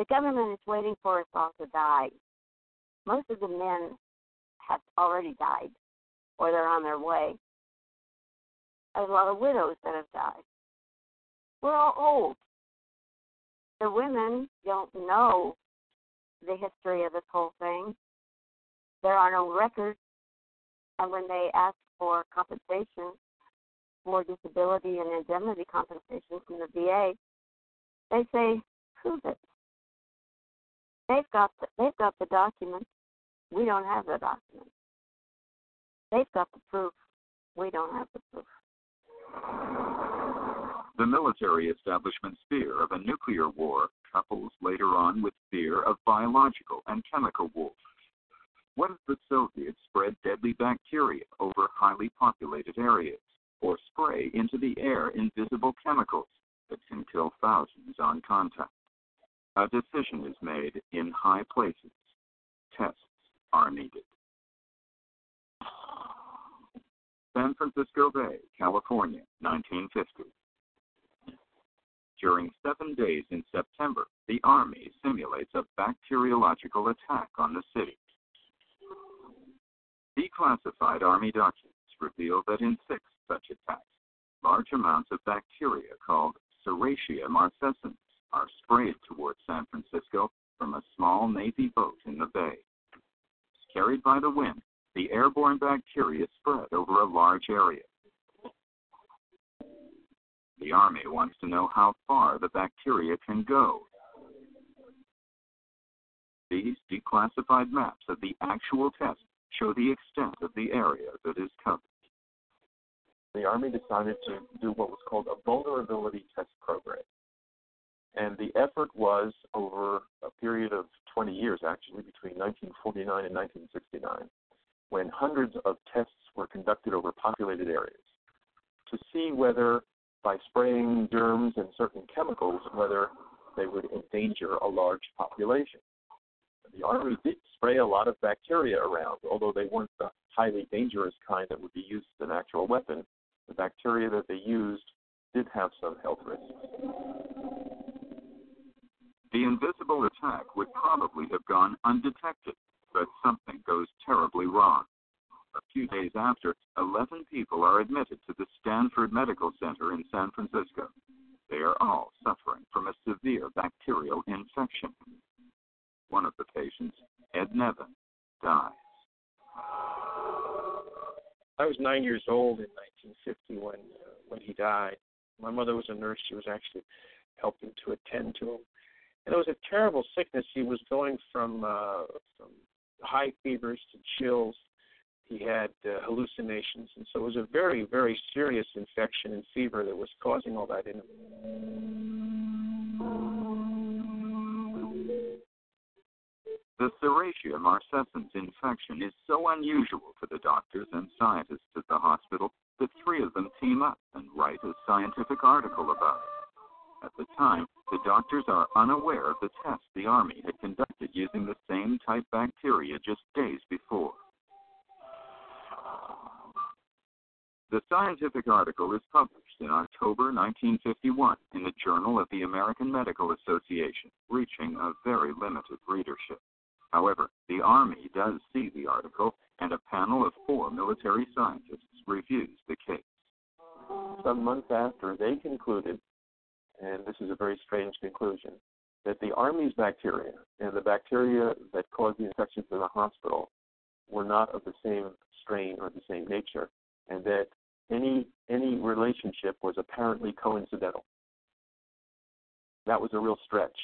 The government is waiting for us all to die. Most of the men have already died, or they're on their way. There's a lot of widows that have died. We're all old. The women don't know the history of this whole thing. There are no records. And when they ask for compensation for disability and indemnity compensation from the VA, they say, prove it. They've got the, they've got the documents. We don't have the documents. They've got the proof. We don't have the proof. The military establishment's fear of a nuclear war couples later on with fear of biological and chemical war. What if the Soviets spread deadly bacteria over highly populated areas, or spray into the air invisible chemicals that can kill thousands on contact? A decision is made in high places. Tests are needed. San Francisco Bay, California, 1950. During seven days in September, the Army simulates a bacteriological attack on the city. Declassified Army documents reveal that in six such attacks, large amounts of bacteria called Serratia marcescens are sprayed towards San Francisco from a small Navy boat in the bay. Carried by the wind, the airborne bacteria spread over a large area. The Army wants to know how far the bacteria can go. These declassified maps of the actual test show the extent of the area that is covered. The Army decided to do what was called a vulnerability test program. And the effort was over a period of 20 years, actually, between 1949 and 1969, when hundreds of tests were conducted over populated areas to see whether, by spraying germs and certain chemicals, whether they would endanger a large population. The Army did spray a lot of bacteria around, although they weren't the highly dangerous kind that would be used as an actual weapon. The bacteria that they used did have some health risks. The invisible attack would probably have gone undetected but something goes terribly wrong. A few days after, 11 people are admitted to the Stanford Medical Center in San Francisco. They are all suffering from a severe bacterial infection. One of the patients, Ed Nevin, dies. I was nine years old in 1950 when uh, when he died. My mother was a nurse. She was actually helping to attend to him, and it was a terrible sickness. He was going from uh, from high fevers to chills. He had uh, hallucinations, and so it was a very very serious infection and fever that was causing all that in him. The Serratia marcescens infection is so unusual to the doctors and scientists at the hospital that three of them team up and write a scientific article about it. At the time, the doctors are unaware of the test the Army had conducted using the same type bacteria just days before. The scientific article is published in October 1951 in the Journal of the American Medical Association, reaching a very limited readership. However, the Army does see the article, and a panel of four military scientists reviews the case. Some months after, they concluded, and this is a very strange conclusion, that the Army's bacteria and the bacteria that caused the infections in the hospital were not of the same strain or the same nature, and that any any relationship was apparently coincidental. That was a real stretch.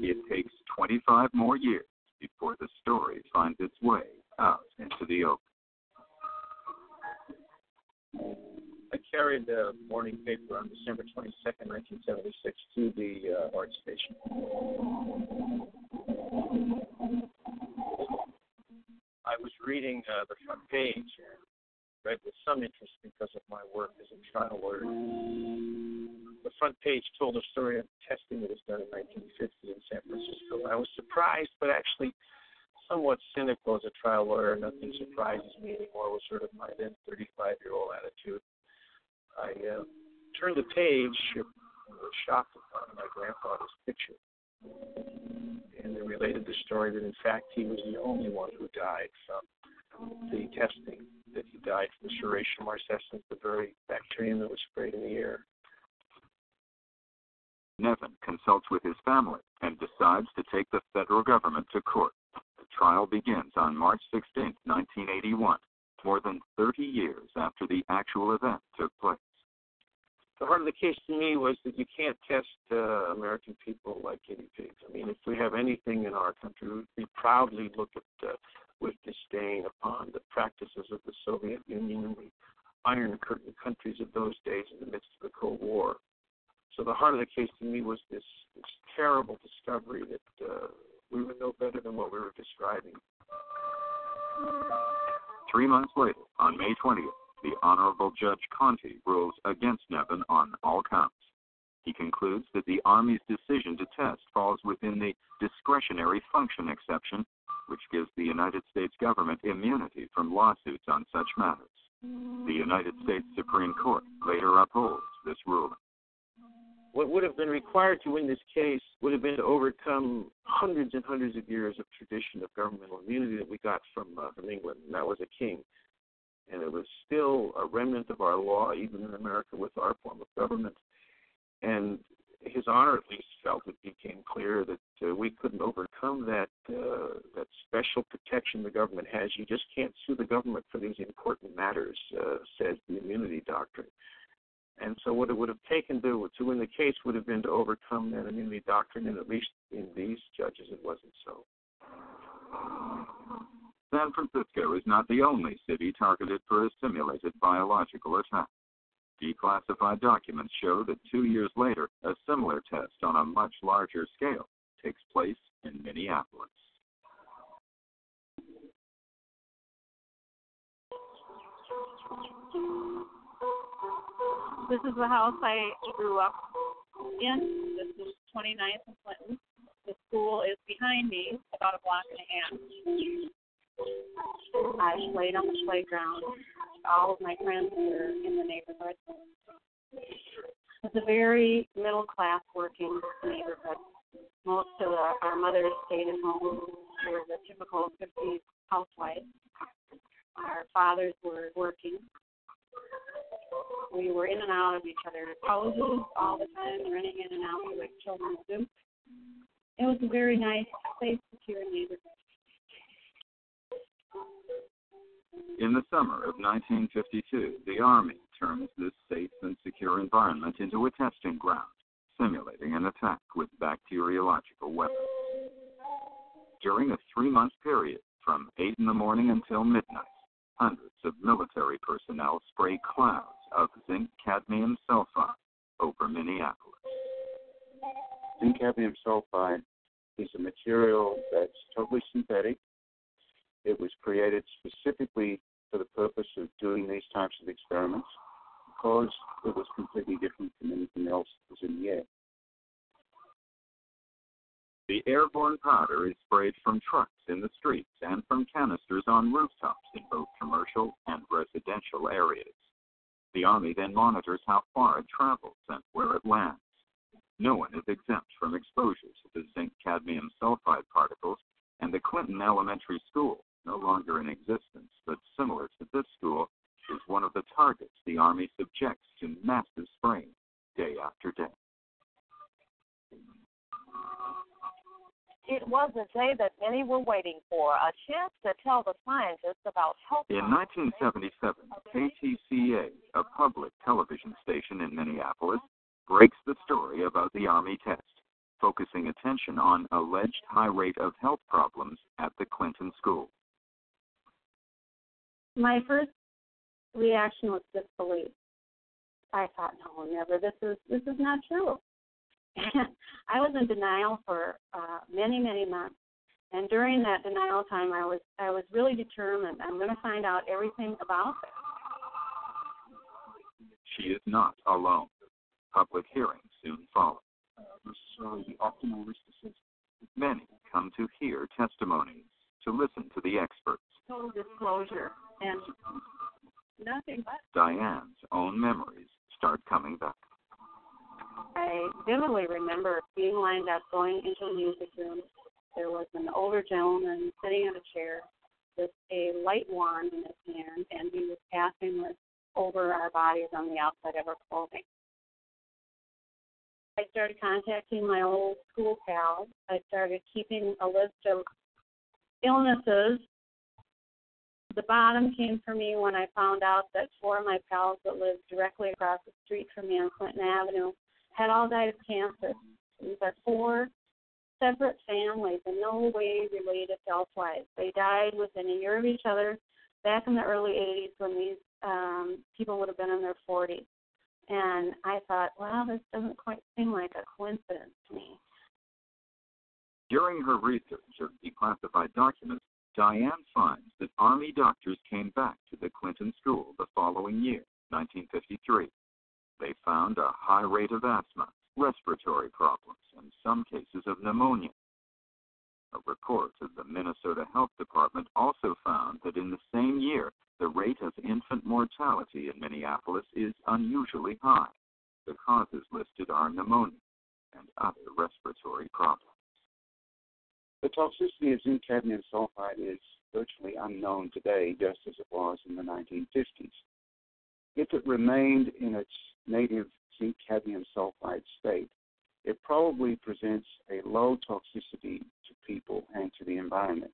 It takes 25 more years before the story finds its way out into the open. I carried the morning paper on December 22nd, 1976, to the uh, art station. I was reading uh, the front page, read with some interest because of my work as a trial lawyer. The front page told a story of testing that was done in 1950 in San Francisco. I was surprised, but actually somewhat cynical as a trial lawyer. Nothing surprises me anymore. Was sort of my then 35 year old attitude. I uh, turned the page, and was shocked to find my grandfather's picture, and they related the story that in fact he was the only one who died from the testing. That he died from Serratia marcescens, the very bacterium that was sprayed in the air. Nevin consults with his family and decides to take the federal government to court. Trial begins on March 16, 1981, more than 30 years after the actual event took place. The heart of the case to me was that you can't test uh, American people like guinea pigs. I mean, if we have anything in our country, we proudly look at uh, with disdain upon the practices of the Soviet Union and the Iron Curtain countries of those days in the midst of the Cold War. So the heart of the case to me was this, this terrible discovery that uh, we were no better than what we were describing. Three months later, on May 20th, the Honorable Judge Conti rules against Nevin on all counts. He concludes that the Army's decision to test falls within the discretionary function exception, which gives the United States government immunity from lawsuits on such matters. The United States Supreme Court later upholds this ruling. What would have been required to win this case would have been to overcome hundreds and hundreds of years of tradition of governmental immunity that we got from uh, from England, and that was a king and it was still a remnant of our law, even in America, with our form of government. And His Honor at least felt it became clear that uh, we couldn't overcome that uh, that special protection the government has. You just can't sue the government for these important matters, uh, says the immunity doctrine. And so, what it would have taken to to win the case would have been to overcome that immunity doctrine, and at least in these judges, it wasn't so. San Francisco is not the only city targeted for a simulated biological attack. Declassified documents show that two years later, a similar test on a much larger scale takes place in Minneapolis. This is the house I grew up in. This is 29th and Clinton. The school is behind me, about a block and a half. I played on the playground. All of my friends were in the neighborhood. It's a very middle class working neighborhood. Most of the, our mothers stayed at home. We were the typical 50s housewives. Our fathers were working. We were in and out of each other's houses all the time, running in and out like children do. It was a very nice, safe, secure neighborhood. In the summer of 1952, the Army turns this safe and secure environment into a testing ground, simulating an attack with bacteriological weapons. During a three month period, from 8 in the morning until midnight, hundreds of military personnel spray clouds of zinc cadmium sulfide over Minneapolis. Zinc cadmium sulfide is a material that's totally synthetic. It was created specifically for the purpose of doing these types of experiments because it was completely different from anything else that was in the air. The airborne powder is sprayed from trucks in the streets and from canisters on rooftops in both commercial and residential areas. The Army then monitors how far it travels and where it lands. No one is exempt from exposure to the zinc cadmium sulfide particles, and the Clinton Elementary School, no longer in existence but similar to this school, is one of the targets the Army subjects to massive spraying day after day. It was a day that many were waiting for, a chance to tell the scientists about health. In 1977, KTCA, a public television station in Minneapolis, breaks the story about the Army test, focusing attention on alleged high rate of health problems at the Clinton School. My first reaction was disbelief. I thought, no, never. This is this is not true. I was in denial for uh, many, many months, and during that denial time, I was I was really determined. I'm going to find out everything about this. She is not alone. Public hearings soon follow. Many come to hear testimonies, to listen to the experts. Total disclosure and nothing but. Diane's own memories start coming back. I vividly remember being lined up going into the music room. There was an older gentleman sitting in a chair with a light wand in his hand, and he was passing this over our bodies on the outside of our clothing. I started contacting my old school pals. I started keeping a list of illnesses. The bottom came for me when I found out that four of my pals that lived directly across the street from me on Clinton Avenue had all died of cancer. These are four separate families in no way related elsewise. They died within a year of each other back in the early 80s when these um, people would have been in their 40s. And I thought, well, this doesn't quite seem like a coincidence to me. During her research of declassified documents, Diane finds that Army doctors came back to the Clinton School the following year, 1953. They found a high rate of asthma, respiratory problems, and some cases of pneumonia. A report of the Minnesota Health Department also found that in the same year, the rate of infant mortality in Minneapolis is unusually high. The causes listed are pneumonia and other respiratory problems. The toxicity of zinc cadmium sulfide is virtually unknown today, just as it was in the 1950s. If it remained in its native zinc cadmium sulfide state, it probably presents a low toxicity to people and to the environment.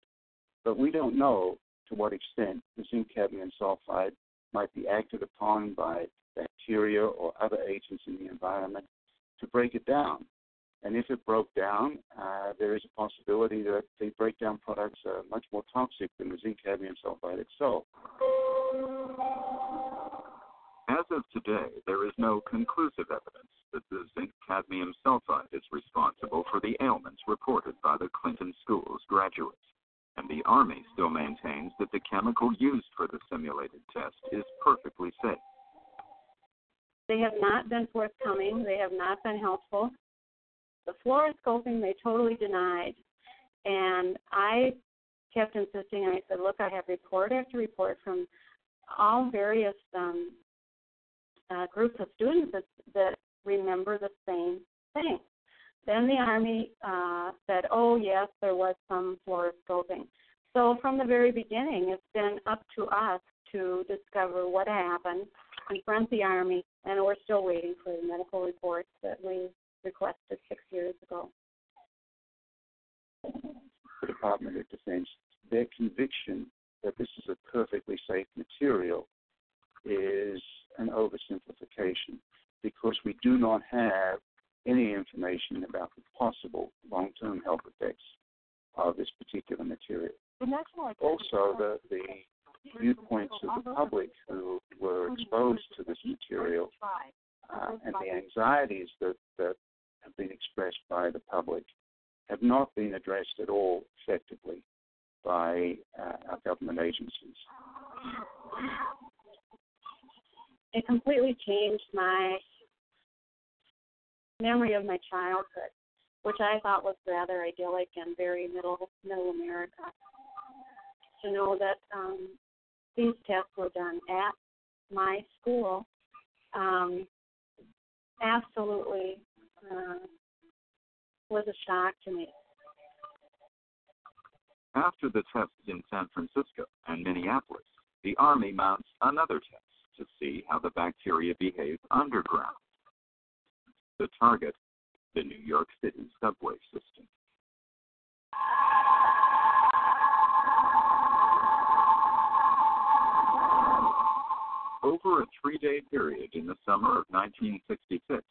But we don't know to what extent the zinc cadmium sulfide might be acted upon by bacteria or other agents in the environment to break it down. And if it broke down, uh, there is a possibility that the breakdown products are much more toxic than the zinc cadmium sulfide itself. As of today, there is no conclusive evidence that the zinc cadmium sulfide is responsible for the ailments reported by the Clinton School's graduates, and the Army still maintains that the chemical used for the simulated test is perfectly safe. They have not been forthcoming, they have not been helpful. The fluoroscoping they totally denied, and I kept insisting. I said, "Look, I have report after report from all various um, uh, groups of students that, that remember the same thing. Then the Army uh, said, oh, yes, there was some fluoroscoping. So from the very beginning, it's been up to us to discover what happened, confront the Army, and we're still waiting for the medical reports that we requested six years ago. The Department of Defense, their conviction that this is a perfectly safe material is an oversimplification because we do not have any information about the possible long term health effects of this particular material. Also, the, the viewpoints of the public who were exposed to this material uh, and the anxieties that, that have been expressed by the public have not been addressed at all effectively by uh, our government agencies. It completely changed my memory of my childhood, which I thought was rather idyllic and very middle middle America. To know that um, these tests were done at my school um, absolutely uh, was a shock to me. After the tests in San Francisco and Minneapolis, the Army mounts another test to see how the bacteria behave underground. The target, the New York City subway system. Over a three day period in the summer of 1966,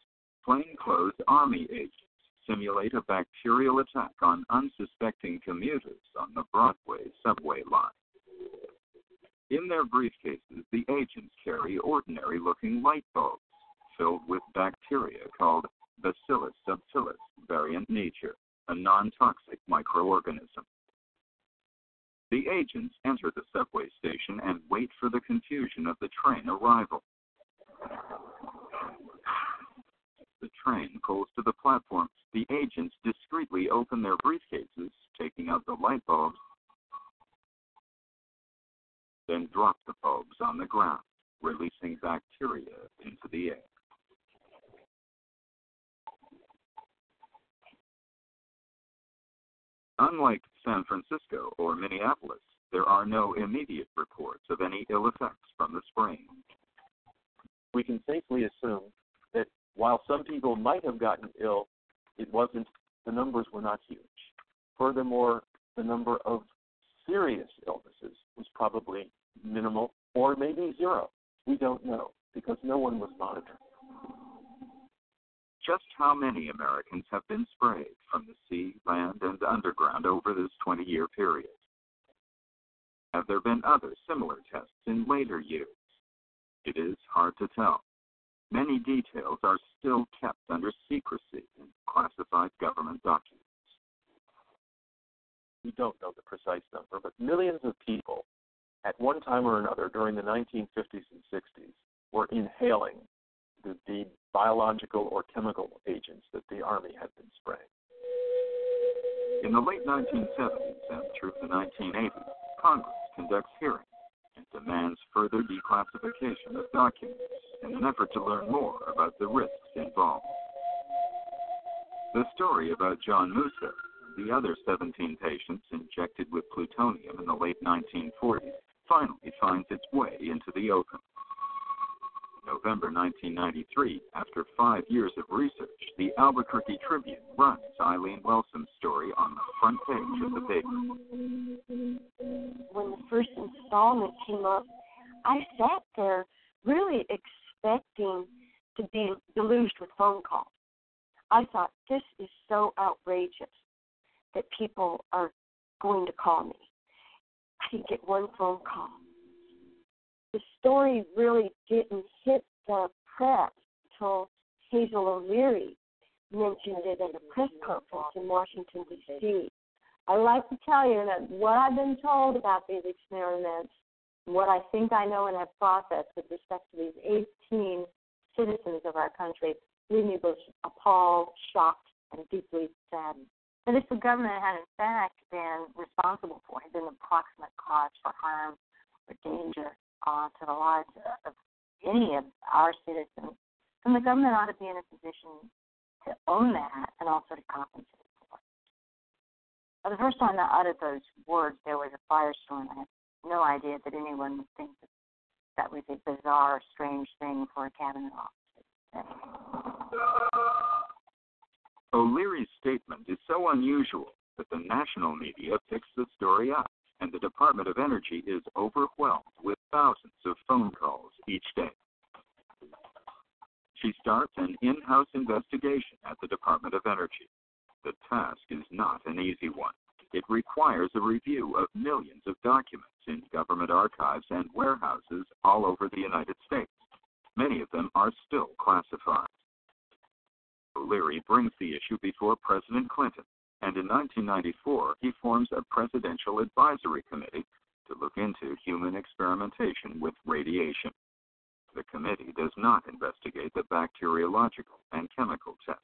plainclothes Army agents simulate a bacterial attack on unsuspecting commuters on the Broadway subway line. In their briefcases, the agents carry ordinary looking light bulbs filled with bacteria called Bacillus subtilis variant niger, a non toxic microorganism. The agents enter the subway station and wait for the confusion of the train arrival. The train pulls to the platform. The agents discreetly open their briefcases, taking out the light bulbs, then drop the bulbs on the ground, releasing bacteria into the air. Unlike San Francisco or Minneapolis, there are no immediate reports of any ill effects from the spraying. We can safely assume that while some people might have gotten ill, it wasn't, the numbers were not huge. Furthermore, the number of serious illnesses was probably minimal or maybe zero. We don't know because no one was monitoring. Just how many Americans have been sprayed from the sea, land, and underground over this 20 year period? Have there been other similar tests in later years? It is hard to tell. Many details are still kept under secrecy in classified government documents. We don't know the precise number, but millions of people at one time or another during the 1950s and 60s were inhaling the, the biological or chemical agents that the Army had been spraying. In the late 1970s and through the 1980s, Congress conducts hearings and demands further declassification of documents in an effort to learn more about the risks involved. The story about John Mousso the other 17 patients injected with plutonium in the late 1940s finally finds its way into the open. November 1993, after five years of research, the Albuquerque Tribune runs Eileen Welsome's story on the front page of the paper. When the first installment came up, I sat there really expecting to be deluged with phone calls. I thought, this is so outrageous that people are going to call me. I didn't get one phone call the story really didn't hit the press until Hazel O'Leary mentioned it at a press conference in Washington, D.C. I like to tell you that what I've been told about these experiments, what I think I know and have processed with respect to these 18 citizens of our country, leave me both appalled, shocked, and deeply saddened. And if the government had in fact been responsible for, had been the proximate cause for harm or danger uh, to the lives of any of our citizens, then the government ought to be in a position to own that and also to compensate for it. But the first time I uttered those words, there was a firestorm. I had no idea that anyone would think that that was a bizarre, strange thing for a cabinet officer. O'Leary's statement is so unusual that the national media picks the story up, and the Department of Energy is overwhelmed with thousands of phone calls each day. She starts an in house investigation at the Department of Energy. The task is not an easy one. It requires a review of millions of documents in government archives and warehouses all over the United States. Many of them are still classified. O'Leary brings the issue before President Clinton, and in 1994 he forms a presidential advisory committee to look into human experimentation with radiation. The committee does not investigate the bacteriological and chemical tests.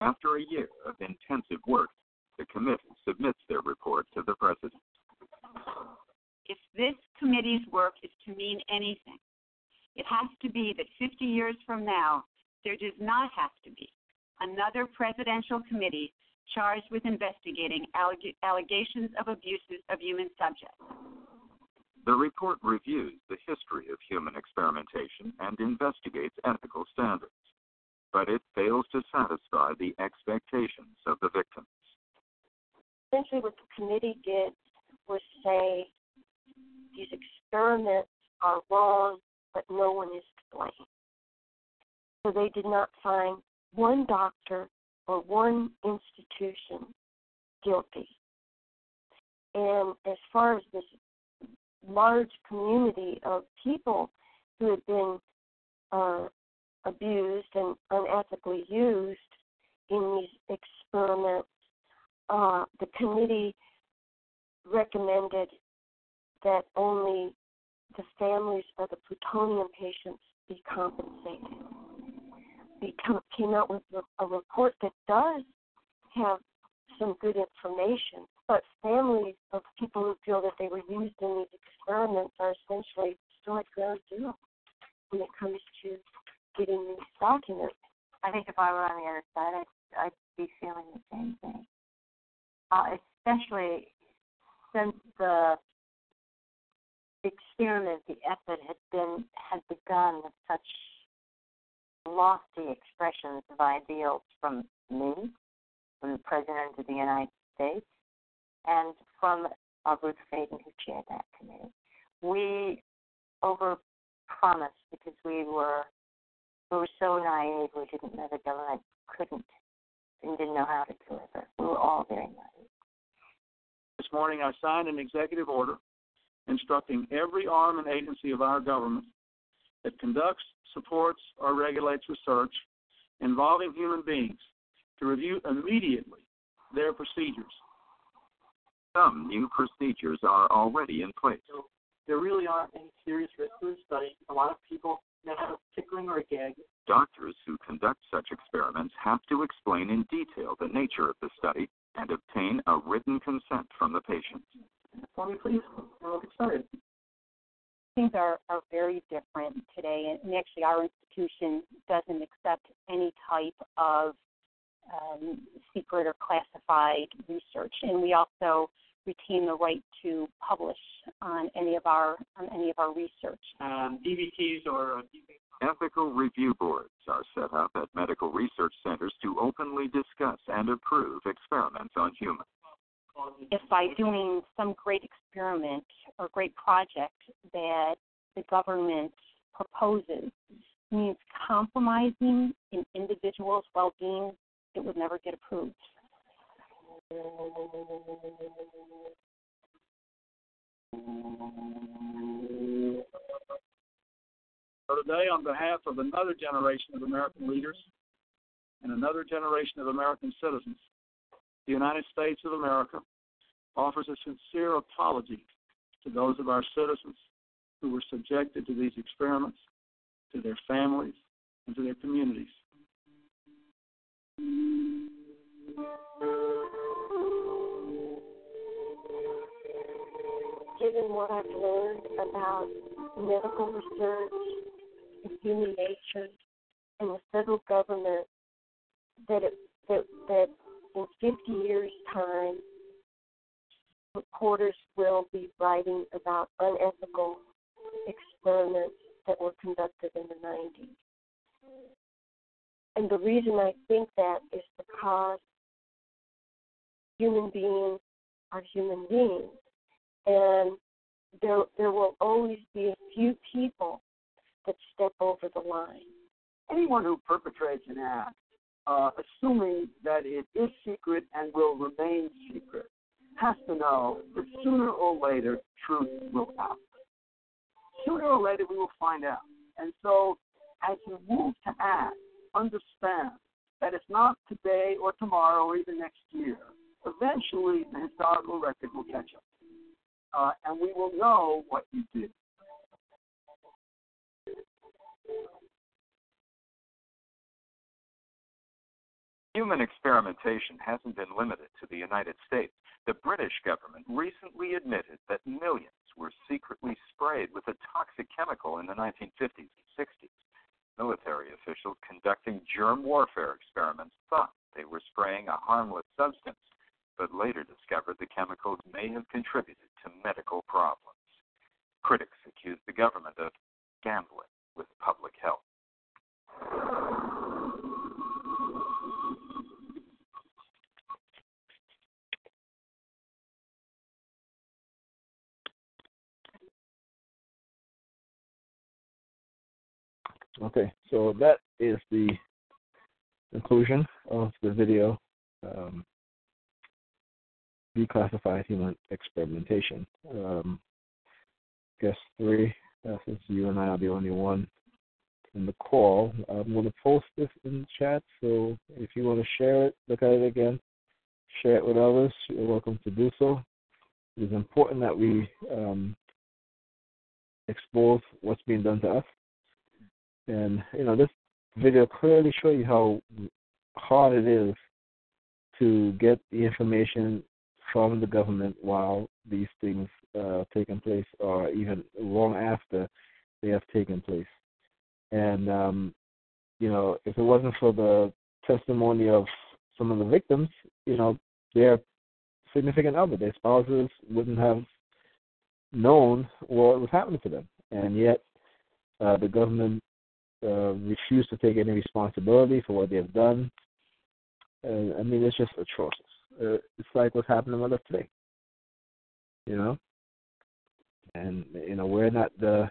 After a year of intensive work, the committee submits their report to the president. If this committee's work is to mean anything, it has to be that 50 years from now, there does not have to be another presidential committee charged with investigating alleg- allegations of abuses of human subjects. The report reviews the history of human experimentation and investigates ethical standards, but it fails to satisfy the expectations of the victims. Essentially, what the committee did was say these experiments are wrong, but no one is to blame. So they did not find one doctor or one institution guilty. And as far as this large community of people who had been uh, abused and unethically used in these experiments, uh, the committee recommended that only the families of the plutonium patients be compensated. They came out with a report that does have some good information, but families of people who feel that they were used in these experiments are essentially still at ground zero when it comes to getting these documents. I think if I were on the other side, I'd, I'd be feeling the same thing. Uh, especially since the experiment, the effort had been had begun with such lofty expressions of ideals from me, from the President of the United States, and from uh, Ruth Faden, who chaired that committee. We overpromised because we were we were so naive. We didn't know the government couldn't and didn't know how to deliver. We were all very naive. This morning, I signed an executive order instructing every arm and agency of our government that conducts, supports, or regulates research involving human beings to review immediately their procedures. Some new procedures are already in place. There really aren't any serious risks to the study. A lot of people may have a tickling or a gag. Doctors who conduct such experiments have to explain in detail the nature of the study and obtain a written consent from the patient. For me, please, and we'll get started. Things are, are very different today, and actually, our institution doesn't accept any type of um, secret or classified research, and we also retain the right to publish on any of our on any of our research. Um, DVTs or Ethical review boards are set up at medical research centers to openly discuss and approve experiments on humans. If by doing some great experiment or great project that the government proposes means compromising an individual's well-being, it would never get approved. So today, on behalf of another generation of American leaders and another generation of American citizens, the United States of America offers a sincere apology to those of our citizens who were subjected to these experiments, to their families, and to their communities. Given what I've learned about medical research human nature and the federal government that it that that in 50 years' time, reporters will be writing about unethical experiments that were conducted in the 90s. And the reason I think that is because human beings are human beings, and there there will always be a few people that step over the line. Anyone who perpetrates an act, uh, assuming that it is secret and will remain secret, has to know that sooner or later truth will out. Sooner or later we will find out. And so, as you move to act, understand that it's not today or tomorrow or even next year. Eventually, the historical record will catch up. Uh, and we will know what you did. Human experimentation hasn't been limited to the United States. The British government recently admitted that millions were secretly sprayed with a toxic chemical in the 1950s and 60s. Military officials conducting germ warfare experiments thought they were spraying a harmless substance, but later discovered the chemicals may have contributed to medical problems. Critics accused the government of gambling with public health. Okay, so that is the conclusion of the video. Um, declassified human experimentation. Um, guess three, uh, since you and I are the only one in the call, I'm going to post this in the chat. So if you want to share it, look at it again, share it with others. You're welcome to do so. It is important that we um, expose what's being done to us. And you know, this video clearly shows you how hard it is to get the information from the government while these things uh, taken place, or even long after they have taken place. And um, you know, if it wasn't for the testimony of some of the victims, you know, their significant other, their spouses, wouldn't have known what was happening to them, and yet uh, the government uh, refused to take any responsibility for what they have done. Uh, I mean, it's just atrocious. Uh, it's like what's happening with us today. You know, and you know we're not the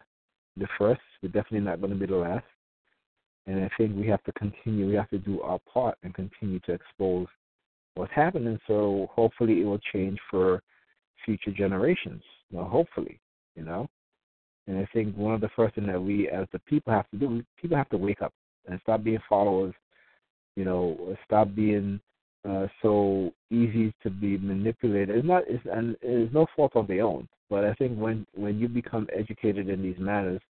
the first. We're definitely not going to be the last. And I think we have to continue. We have to do our part and continue to expose what's happening. So hopefully it will change for future generations. Well, hopefully, you know. And I think one of the first things that we as the people have to do, people have to wake up and stop being followers. You know, stop being uh, so easy to be manipulated. It's not, it's, and it's no fault of their own. But I think when when you become educated in these matters,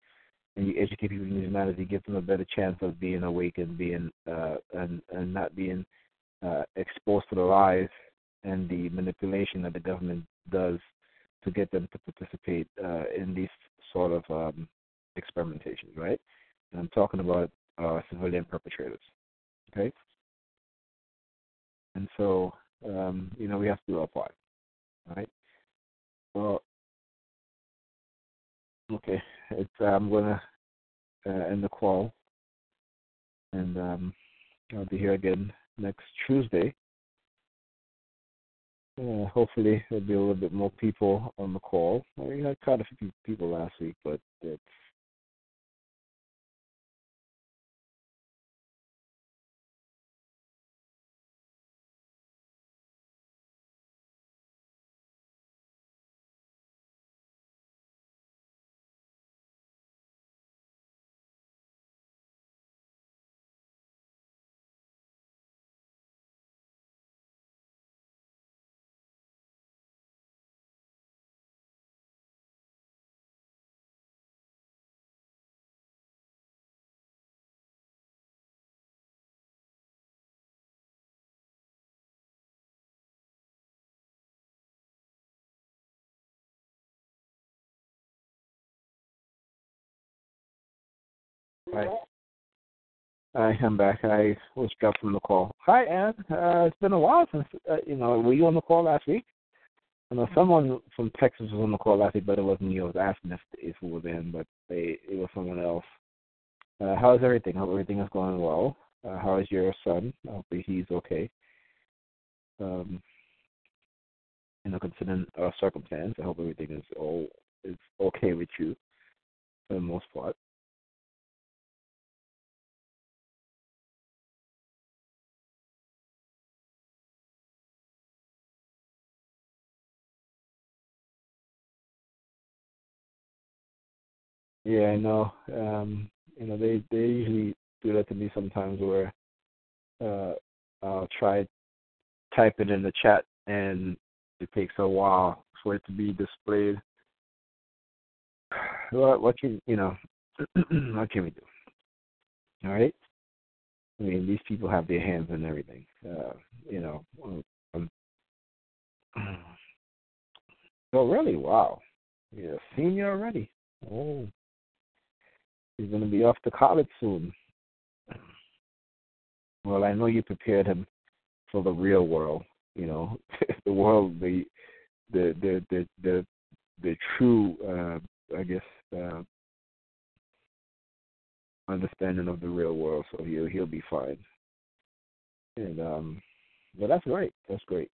and you educate people in these matters, you give them a better chance of being awake and being uh, and and not being uh, exposed to the lies and the manipulation that the government does to get them to participate uh, in these sort of um, experimentations, right? And I'm talking about uh, civilian perpetrators, okay? And so, um, you know, we have to do our part, right? Well, okay, it's uh, I'm gonna uh, end the call, and um, I'll be here again next Tuesday. Hopefully, there'll be a little bit more people on the call. We had quite a few people last week, but it's I am back. I was dropped from the call. Hi, Ann. Uh, it's been a while since uh, you know. Were you on the call last week? I know someone from Texas was on the call last week, but it wasn't you. I was asking if if it was in, but they it was someone else. Uh, how's everything? I hope everything is going well. Uh, how is your son? Hopefully he's okay. Um, you know, considering our circumstance, I hope everything is all is okay with you for the most part. Yeah, I know. Um, you know, they they usually do that to me sometimes where uh I'll try type it in the chat and it takes a while for it to be displayed. What what can you know what can we do? All right? I mean these people have their hands in everything. Uh, you know. Um, oh really? Wow. You're a senior already. Oh He's going to be off to college soon. Well, I know you prepared him for the real world. You know, the world, the the the the the, the true, uh, I guess, uh, understanding of the real world. So he'll he'll be fine. And um, well, that's great. That's great.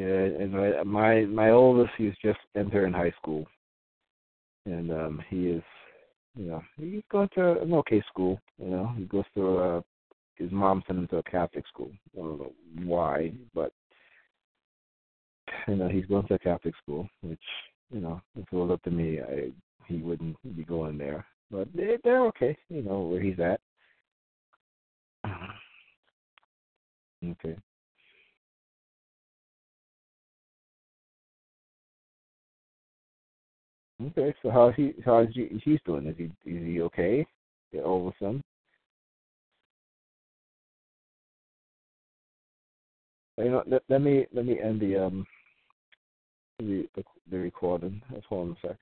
Yeah, and my my oldest he's just entering high school, and um he is, you know, he's going to an okay school. You know, he goes to uh his mom sent him to a Catholic school. I don't know why, but you know he's going to a Catholic school, which you know if it was up to me, I he wouldn't be going there. But they they're okay, you know where he's at. Okay. Okay, so how's he? How's he? He's doing? Is he? Is he okay? Get over some. You know, let, let me let me end the um the the, the recording. Hold on a sec.